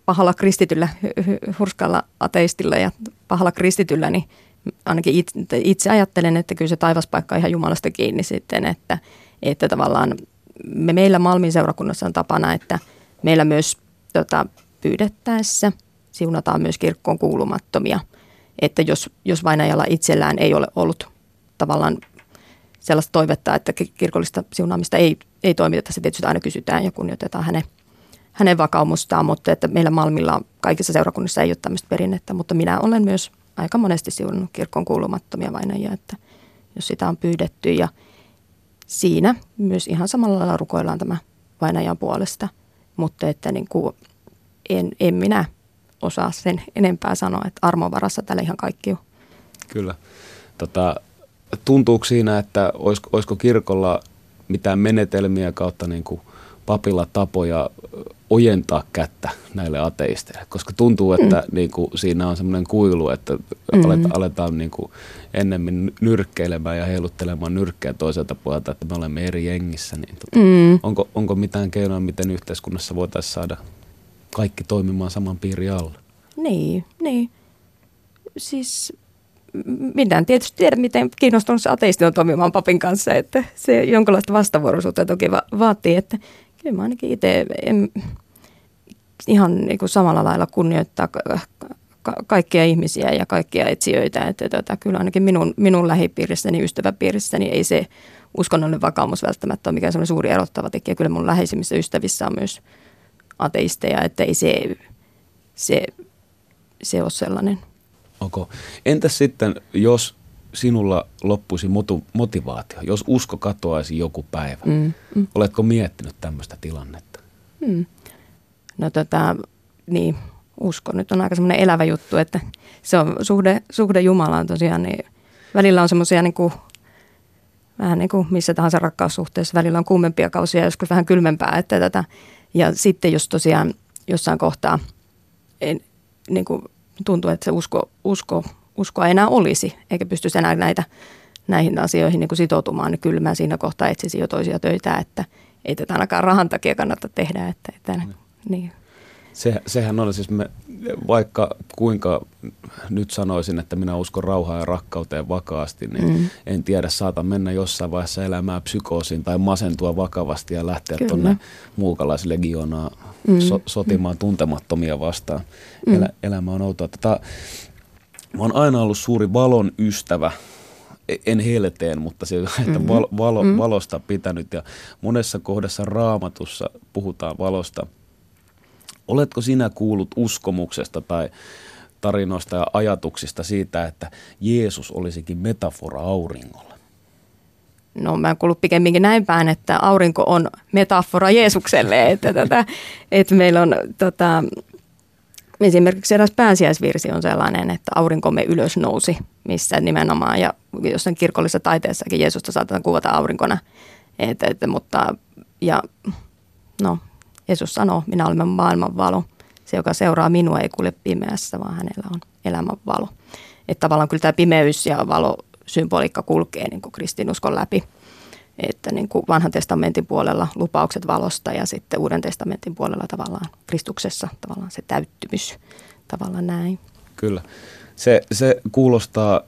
pahalla kristityllä, hurskalla ateistilla ja pahalla kristityllä, niin ainakin itse, itse ajattelen, että kyllä se taivaspaikka on ihan Jumalasta kiinni sitten, että, että tavallaan me meillä Malmin seurakunnassa on tapana, että meillä myös tota, pyydettäessä siunataan myös kirkkoon kuulumattomia. Että jos, jos vainajalla itsellään ei ole ollut tavallaan sellaista toivetta, että kirkollista siunaamista ei, ei toimiteta, se tietysti aina kysytään ja kunnioitetaan hänen, hänen vakaumustaan, mutta että meillä Malmilla kaikissa seurakunnissa ei ole tämmöistä perinnettä, mutta minä olen myös aika monesti siunannut kirkon kuulumattomia vainajia, että jos sitä on pyydetty ja siinä myös ihan samalla lailla rukoillaan tämä vainajan puolesta, mutta että niin kuin en, en minä osaa sen enempää sanoa, että armon varassa täällä ihan kaikki on. Kyllä. Tota, tuntuuko siinä, että olisiko, olisiko kirkolla mitään menetelmiä kautta niin kuin papilla tapoja ojentaa kättä näille ateisteille, koska tuntuu, että mm. niin kuin, siinä on semmoinen kuilu, että mm. aletaan, aletaan niin kuin, ennemmin nyrkkeilemään ja heiluttelemaan nyrkkeä toiselta puolelta, että me olemme eri jengissä. Niin, tota, mm. onko, onko mitään keinoa, miten yhteiskunnassa voitaisiin saada kaikki toimimaan saman piirin alla? Niin, niin. Siis minä en tietysti tiedä, miten kiinnostunut se ateisti on toimimaan papin kanssa, että se jonkinlaista vastavuoroisuutta toki va- vaatii, että kyllä mä ainakin itse en, ihan niin kuin samalla lailla kunnioittaa ka- ka- kaikkia ihmisiä ja kaikkia etsijöitä, että tota, kyllä ainakin minun, minun lähipiirissäni, ystäväpiirissäni ei se uskonnollinen vakaumus välttämättä ole mikään semmoinen suuri erottava tekijä. Kyllä mun läheisimmissä ystävissä on myös ateisteja, että ei se, se, se ole sellainen. Okay. Entäs sitten, jos sinulla loppuisi motu, motivaatio, jos usko katoaisi joku päivä, mm, mm. oletko miettinyt tämmöistä tilannetta? Mm. No tota, niin, usko nyt on aika semmoinen elävä juttu, että se on suhde, suhde Jumalaan tosiaan, niin välillä on semmoisia niin kuin, vähän niin kuin missä tahansa rakkaussuhteessa, välillä on kuumempia kausia ja joskus vähän kylmempää, että tätä, ja sitten jos tosiaan jossain kohtaa en, niin kuin tuntuu, että se usko, usko, uskoa enää olisi, eikä pystyisi enää näitä, näihin asioihin niin kuin sitoutumaan, niin kyllä mä siinä kohtaa etsisin jo toisia töitä, että ei tätä ainakaan rahan takia kannata tehdä. Että, että, mm. niin. Se, sehän on siis, me, vaikka kuinka nyt sanoisin, että minä uskon rauhaan ja rakkauteen vakaasti, niin mm. en tiedä, saatan mennä jossain vaiheessa elämää psykoosiin tai masentua vakavasti ja lähteä tuonne muukalaislegionaan mm. so, sotimaan mm. tuntemattomia vastaan. Mm. Elä, elämä on outoa. Tätä, mä oon aina ollut suuri valon ystävä e, en helteen, mutta se, että mm-hmm. valo, valo, mm-hmm. valosta pitänyt ja monessa kohdassa raamatussa puhutaan valosta – Oletko sinä kuullut uskomuksesta tai tarinoista ja ajatuksista siitä, että Jeesus olisikin metafora auringolle? No mä en kuullut pikemminkin näin päin, että aurinko on metafora Jeesukselle, että, tätä, että meillä on tota, esimerkiksi eräs pääsiäisvirsi on sellainen, että aurinkomme ylös nousi, missä nimenomaan, ja jossain kirkollisessa taiteessakin Jeesusta saatetaan kuvata aurinkona, että, että, mutta ja no Jeesus sanoo, minä olen maailman valo. Se, joka seuraa minua, ei kulje pimeässä, vaan hänellä on elämän valo. Että tavallaan kyllä tämä pimeys ja valo symboliikka kulkee niin kuin kristinuskon läpi. Että niin kuin vanhan testamentin puolella lupaukset valosta ja sitten uuden testamentin puolella tavallaan Kristuksessa tavallaan se täyttymys. Tavallaan näin. Kyllä. Se, se kuulostaa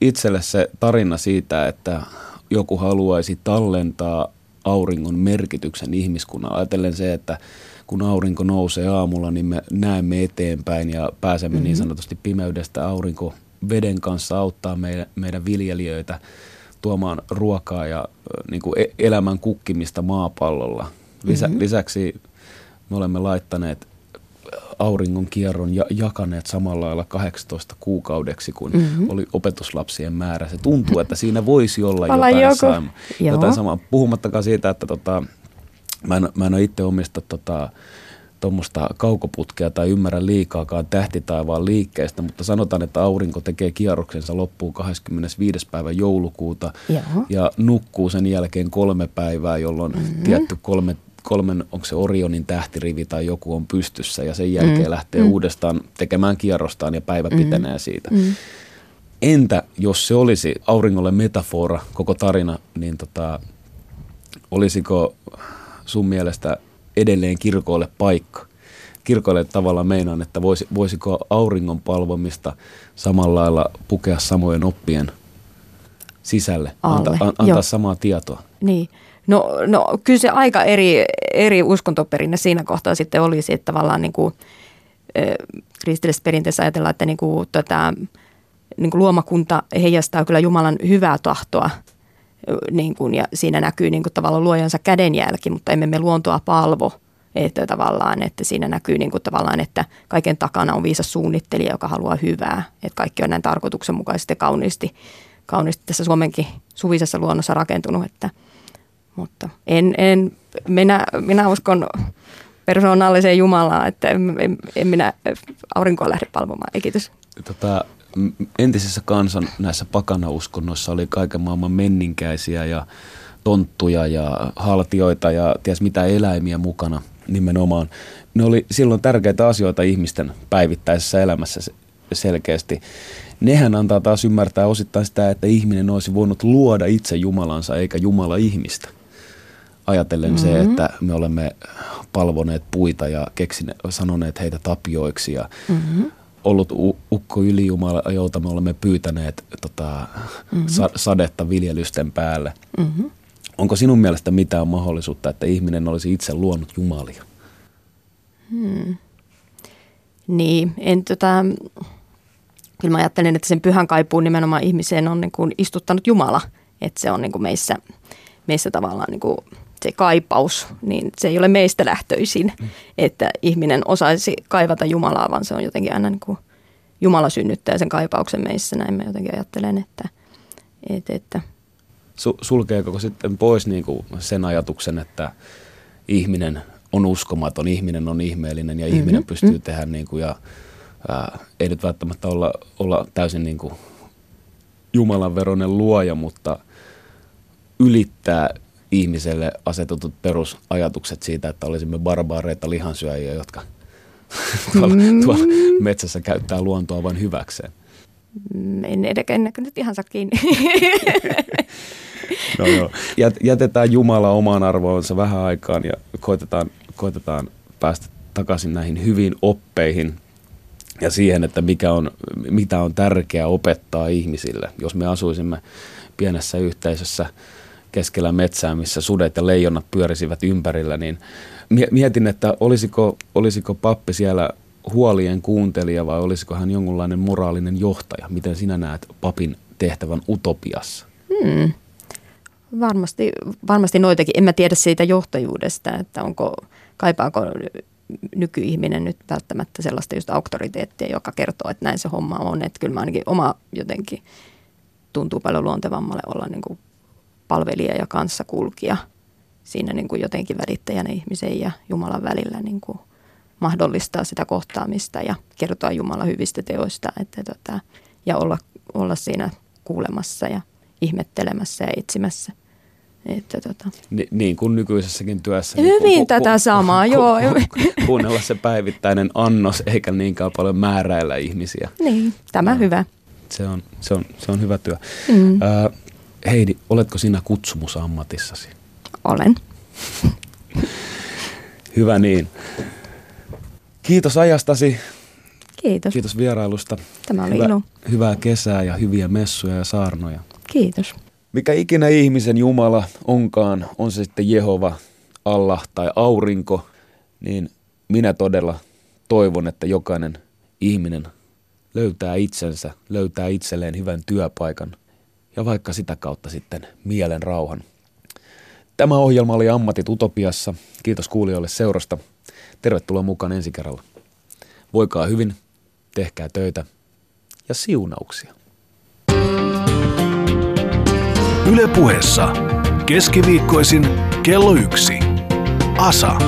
itselle se tarina siitä, että joku haluaisi tallentaa auringon merkityksen ihmiskunnan. Ajatellen se, että kun aurinko nousee aamulla, niin me näemme eteenpäin ja pääsemme mm-hmm. niin sanotusti pimeydestä aurinko veden kanssa auttaa meidän, meidän viljelijöitä tuomaan ruokaa ja niin kuin e-, elämän kukkimista maapallolla. Lisä, mm-hmm. Lisäksi me olemme laittaneet auringon kierron ja jakaneet samalla lailla 18 kuukaudeksi, kun mm-hmm. oli opetuslapsien määrä. Se tuntuu, että siinä voisi olla jotain, sama, jotain samaa. Puhumattakaan siitä, että tota, mä, en, mä en ole itse omista tota, tuommoista kaukoputkea tai ymmärrä liikaakaan tähtitaivaan liikkeestä, mutta sanotaan, että aurinko tekee kierroksensa loppuun 25. päivä joulukuuta Joo. ja nukkuu sen jälkeen kolme päivää, jolloin mm-hmm. tietty kolme kolmen, onko se Orionin tähtirivi tai joku on pystyssä ja sen jälkeen mm. lähtee mm. uudestaan tekemään kierrostaan ja päivä mm. pitenee siitä. Mm. entä jos se olisi auringolle metafora, koko tarina, niin tota, olisiko sun mielestä edelleen kirkoille paikka? Kirkoille tavallaan meinaan, että voisi, voisiko auringon palvomista samalla lailla pukea samojen oppien sisälle, Alle, anta, an, antaa samaa tietoa? Niin. No, no kyllä se aika eri, eri uskontoperinne siinä kohtaa sitten olisi, että tavallaan niin kuin, kristillisessä perinteessä ajatellaan, että niin kuin, tätä, niin kuin luomakunta heijastaa kyllä Jumalan hyvää tahtoa niin kuin, ja siinä näkyy niin kuin, tavallaan luojansa kädenjälki, mutta emme me luontoa palvo. Että tavallaan, että siinä näkyy niin kuin, tavallaan, että kaiken takana on viisas suunnittelija, joka haluaa hyvää. Että kaikki on näin tarkoituksenmukaisesti ja kauniisti, kauniisti tässä Suomenkin suvisessa luonnossa rakentunut. Että, mutta en, en, minä, minä uskon persoonalliseen Jumalaan, että en, en, en minä aurinkoa lähde palvomaan. Ei kiitos. Tota, entisessä kansan näissä pakanauskonnoissa oli kaiken maailman menninkäisiä ja tonttuja ja haltioita ja ties mitä eläimiä mukana nimenomaan. Ne oli silloin tärkeitä asioita ihmisten päivittäisessä elämässä selkeästi. Nehän antaa taas ymmärtää osittain sitä, että ihminen olisi voinut luoda itse Jumalansa eikä Jumala ihmistä. Ajatellen mm-hmm. se, että me olemme palvoneet puita ja keksineet, sanoneet heitä tapioiksi ja mm-hmm ollut ukko ylijumala, jolta me olemme pyytäneet tota, mm-hmm. sa- sadetta viljelysten päälle. Mm-hmm. Onko sinun mielestä mitään mahdollisuutta, että ihminen olisi itse luonut jumalia? Hmm. Niin, en tota, kyllä mä ajattelen, että sen pyhän kaipuun nimenomaan ihmiseen on niin kuin istuttanut Jumala. Että se on niin kuin meissä, meissä tavallaan niin kuin se kaipaus, niin se ei ole meistä lähtöisin, mm. että ihminen osaisi kaivata Jumalaa, vaan se on jotenkin aina niin kuin Jumala synnyttää sen kaipauksen meissä, näin mä jotenkin ajattelen, että, että, että Su- sulkeeko sitten pois niin kuin sen ajatuksen, että ihminen on uskomaton, ihminen on ihmeellinen ja mm-hmm. ihminen pystyy mm-hmm. tehdä niin kuin, ja ää, ei nyt välttämättä olla, olla täysin niin kuin Jumalan veronen luoja, mutta ylittää ihmiselle asetutut perusajatukset siitä, että olisimme barbaareita lihansyöjiä, jotka tuolla, mm. tuolla metsässä käyttää luontoa vain hyväkseen. Mm, en edelleen nyt ihan saa kiinni. no joo. Jätetään Jumala omaan arvoonsa vähän aikaan ja koitetaan, koitetaan päästä takaisin näihin hyviin oppeihin ja siihen, että mikä on, mitä on tärkeää opettaa ihmisille. Jos me asuisimme pienessä yhteisössä keskellä metsää, missä sudet ja leijonat pyörisivät ympärillä, niin mietin, että olisiko, olisiko pappi siellä huolien kuuntelija vai olisiko hän jonkunlainen moraalinen johtaja? Miten sinä näet papin tehtävän utopiassa? Hmm. Varmasti, varmasti noitakin. En mä tiedä siitä johtajuudesta, että onko, kaipaako nykyihminen nyt välttämättä sellaista just auktoriteettia, joka kertoo, että näin se homma on. Että kyllä mä ainakin oma jotenkin tuntuu paljon luontevammalle olla niin kuin palvelija ja kanssakulkija siinä niin kuin jotenkin välittäjänä ihmisen ja Jumalan välillä niin kuin mahdollistaa sitä kohtaamista ja kertoa Jumalan hyvistä teoista että tota, ja olla, olla siinä kuulemassa ja ihmettelemässä ja etsimässä. Että tota. Ni, niin kuin nykyisessäkin työssä. Hyvin niin ku, tätä ku, samaa, ku, joo. Ku, kuunnella se päivittäinen annos eikä niinkään paljon määräillä ihmisiä. Niin, tämä no, hyvä. Se on, se, on, se on hyvä työ. Mm. Äh, Heidi, oletko sinä kutsumusammatissasi? Olen. Hyvä niin. Kiitos ajastasi. Kiitos. Kiitos vierailusta. Tämä oli Hyvä, ilo. Hyvää kesää ja hyviä messuja ja saarnoja. Kiitos. Mikä ikinä ihmisen Jumala onkaan, on se sitten Jehova, Allah tai aurinko, niin minä todella toivon, että jokainen ihminen löytää itsensä, löytää itselleen hyvän työpaikan ja vaikka sitä kautta sitten mielen rauhan. Tämä ohjelma oli Ammatit Utopiassa. Kiitos kuulijoille seurasta. Tervetuloa mukaan ensi kerralla. Voikaa hyvin, tehkää töitä ja siunauksia. Yle puheessa keskiviikkoisin kello yksi. Asa.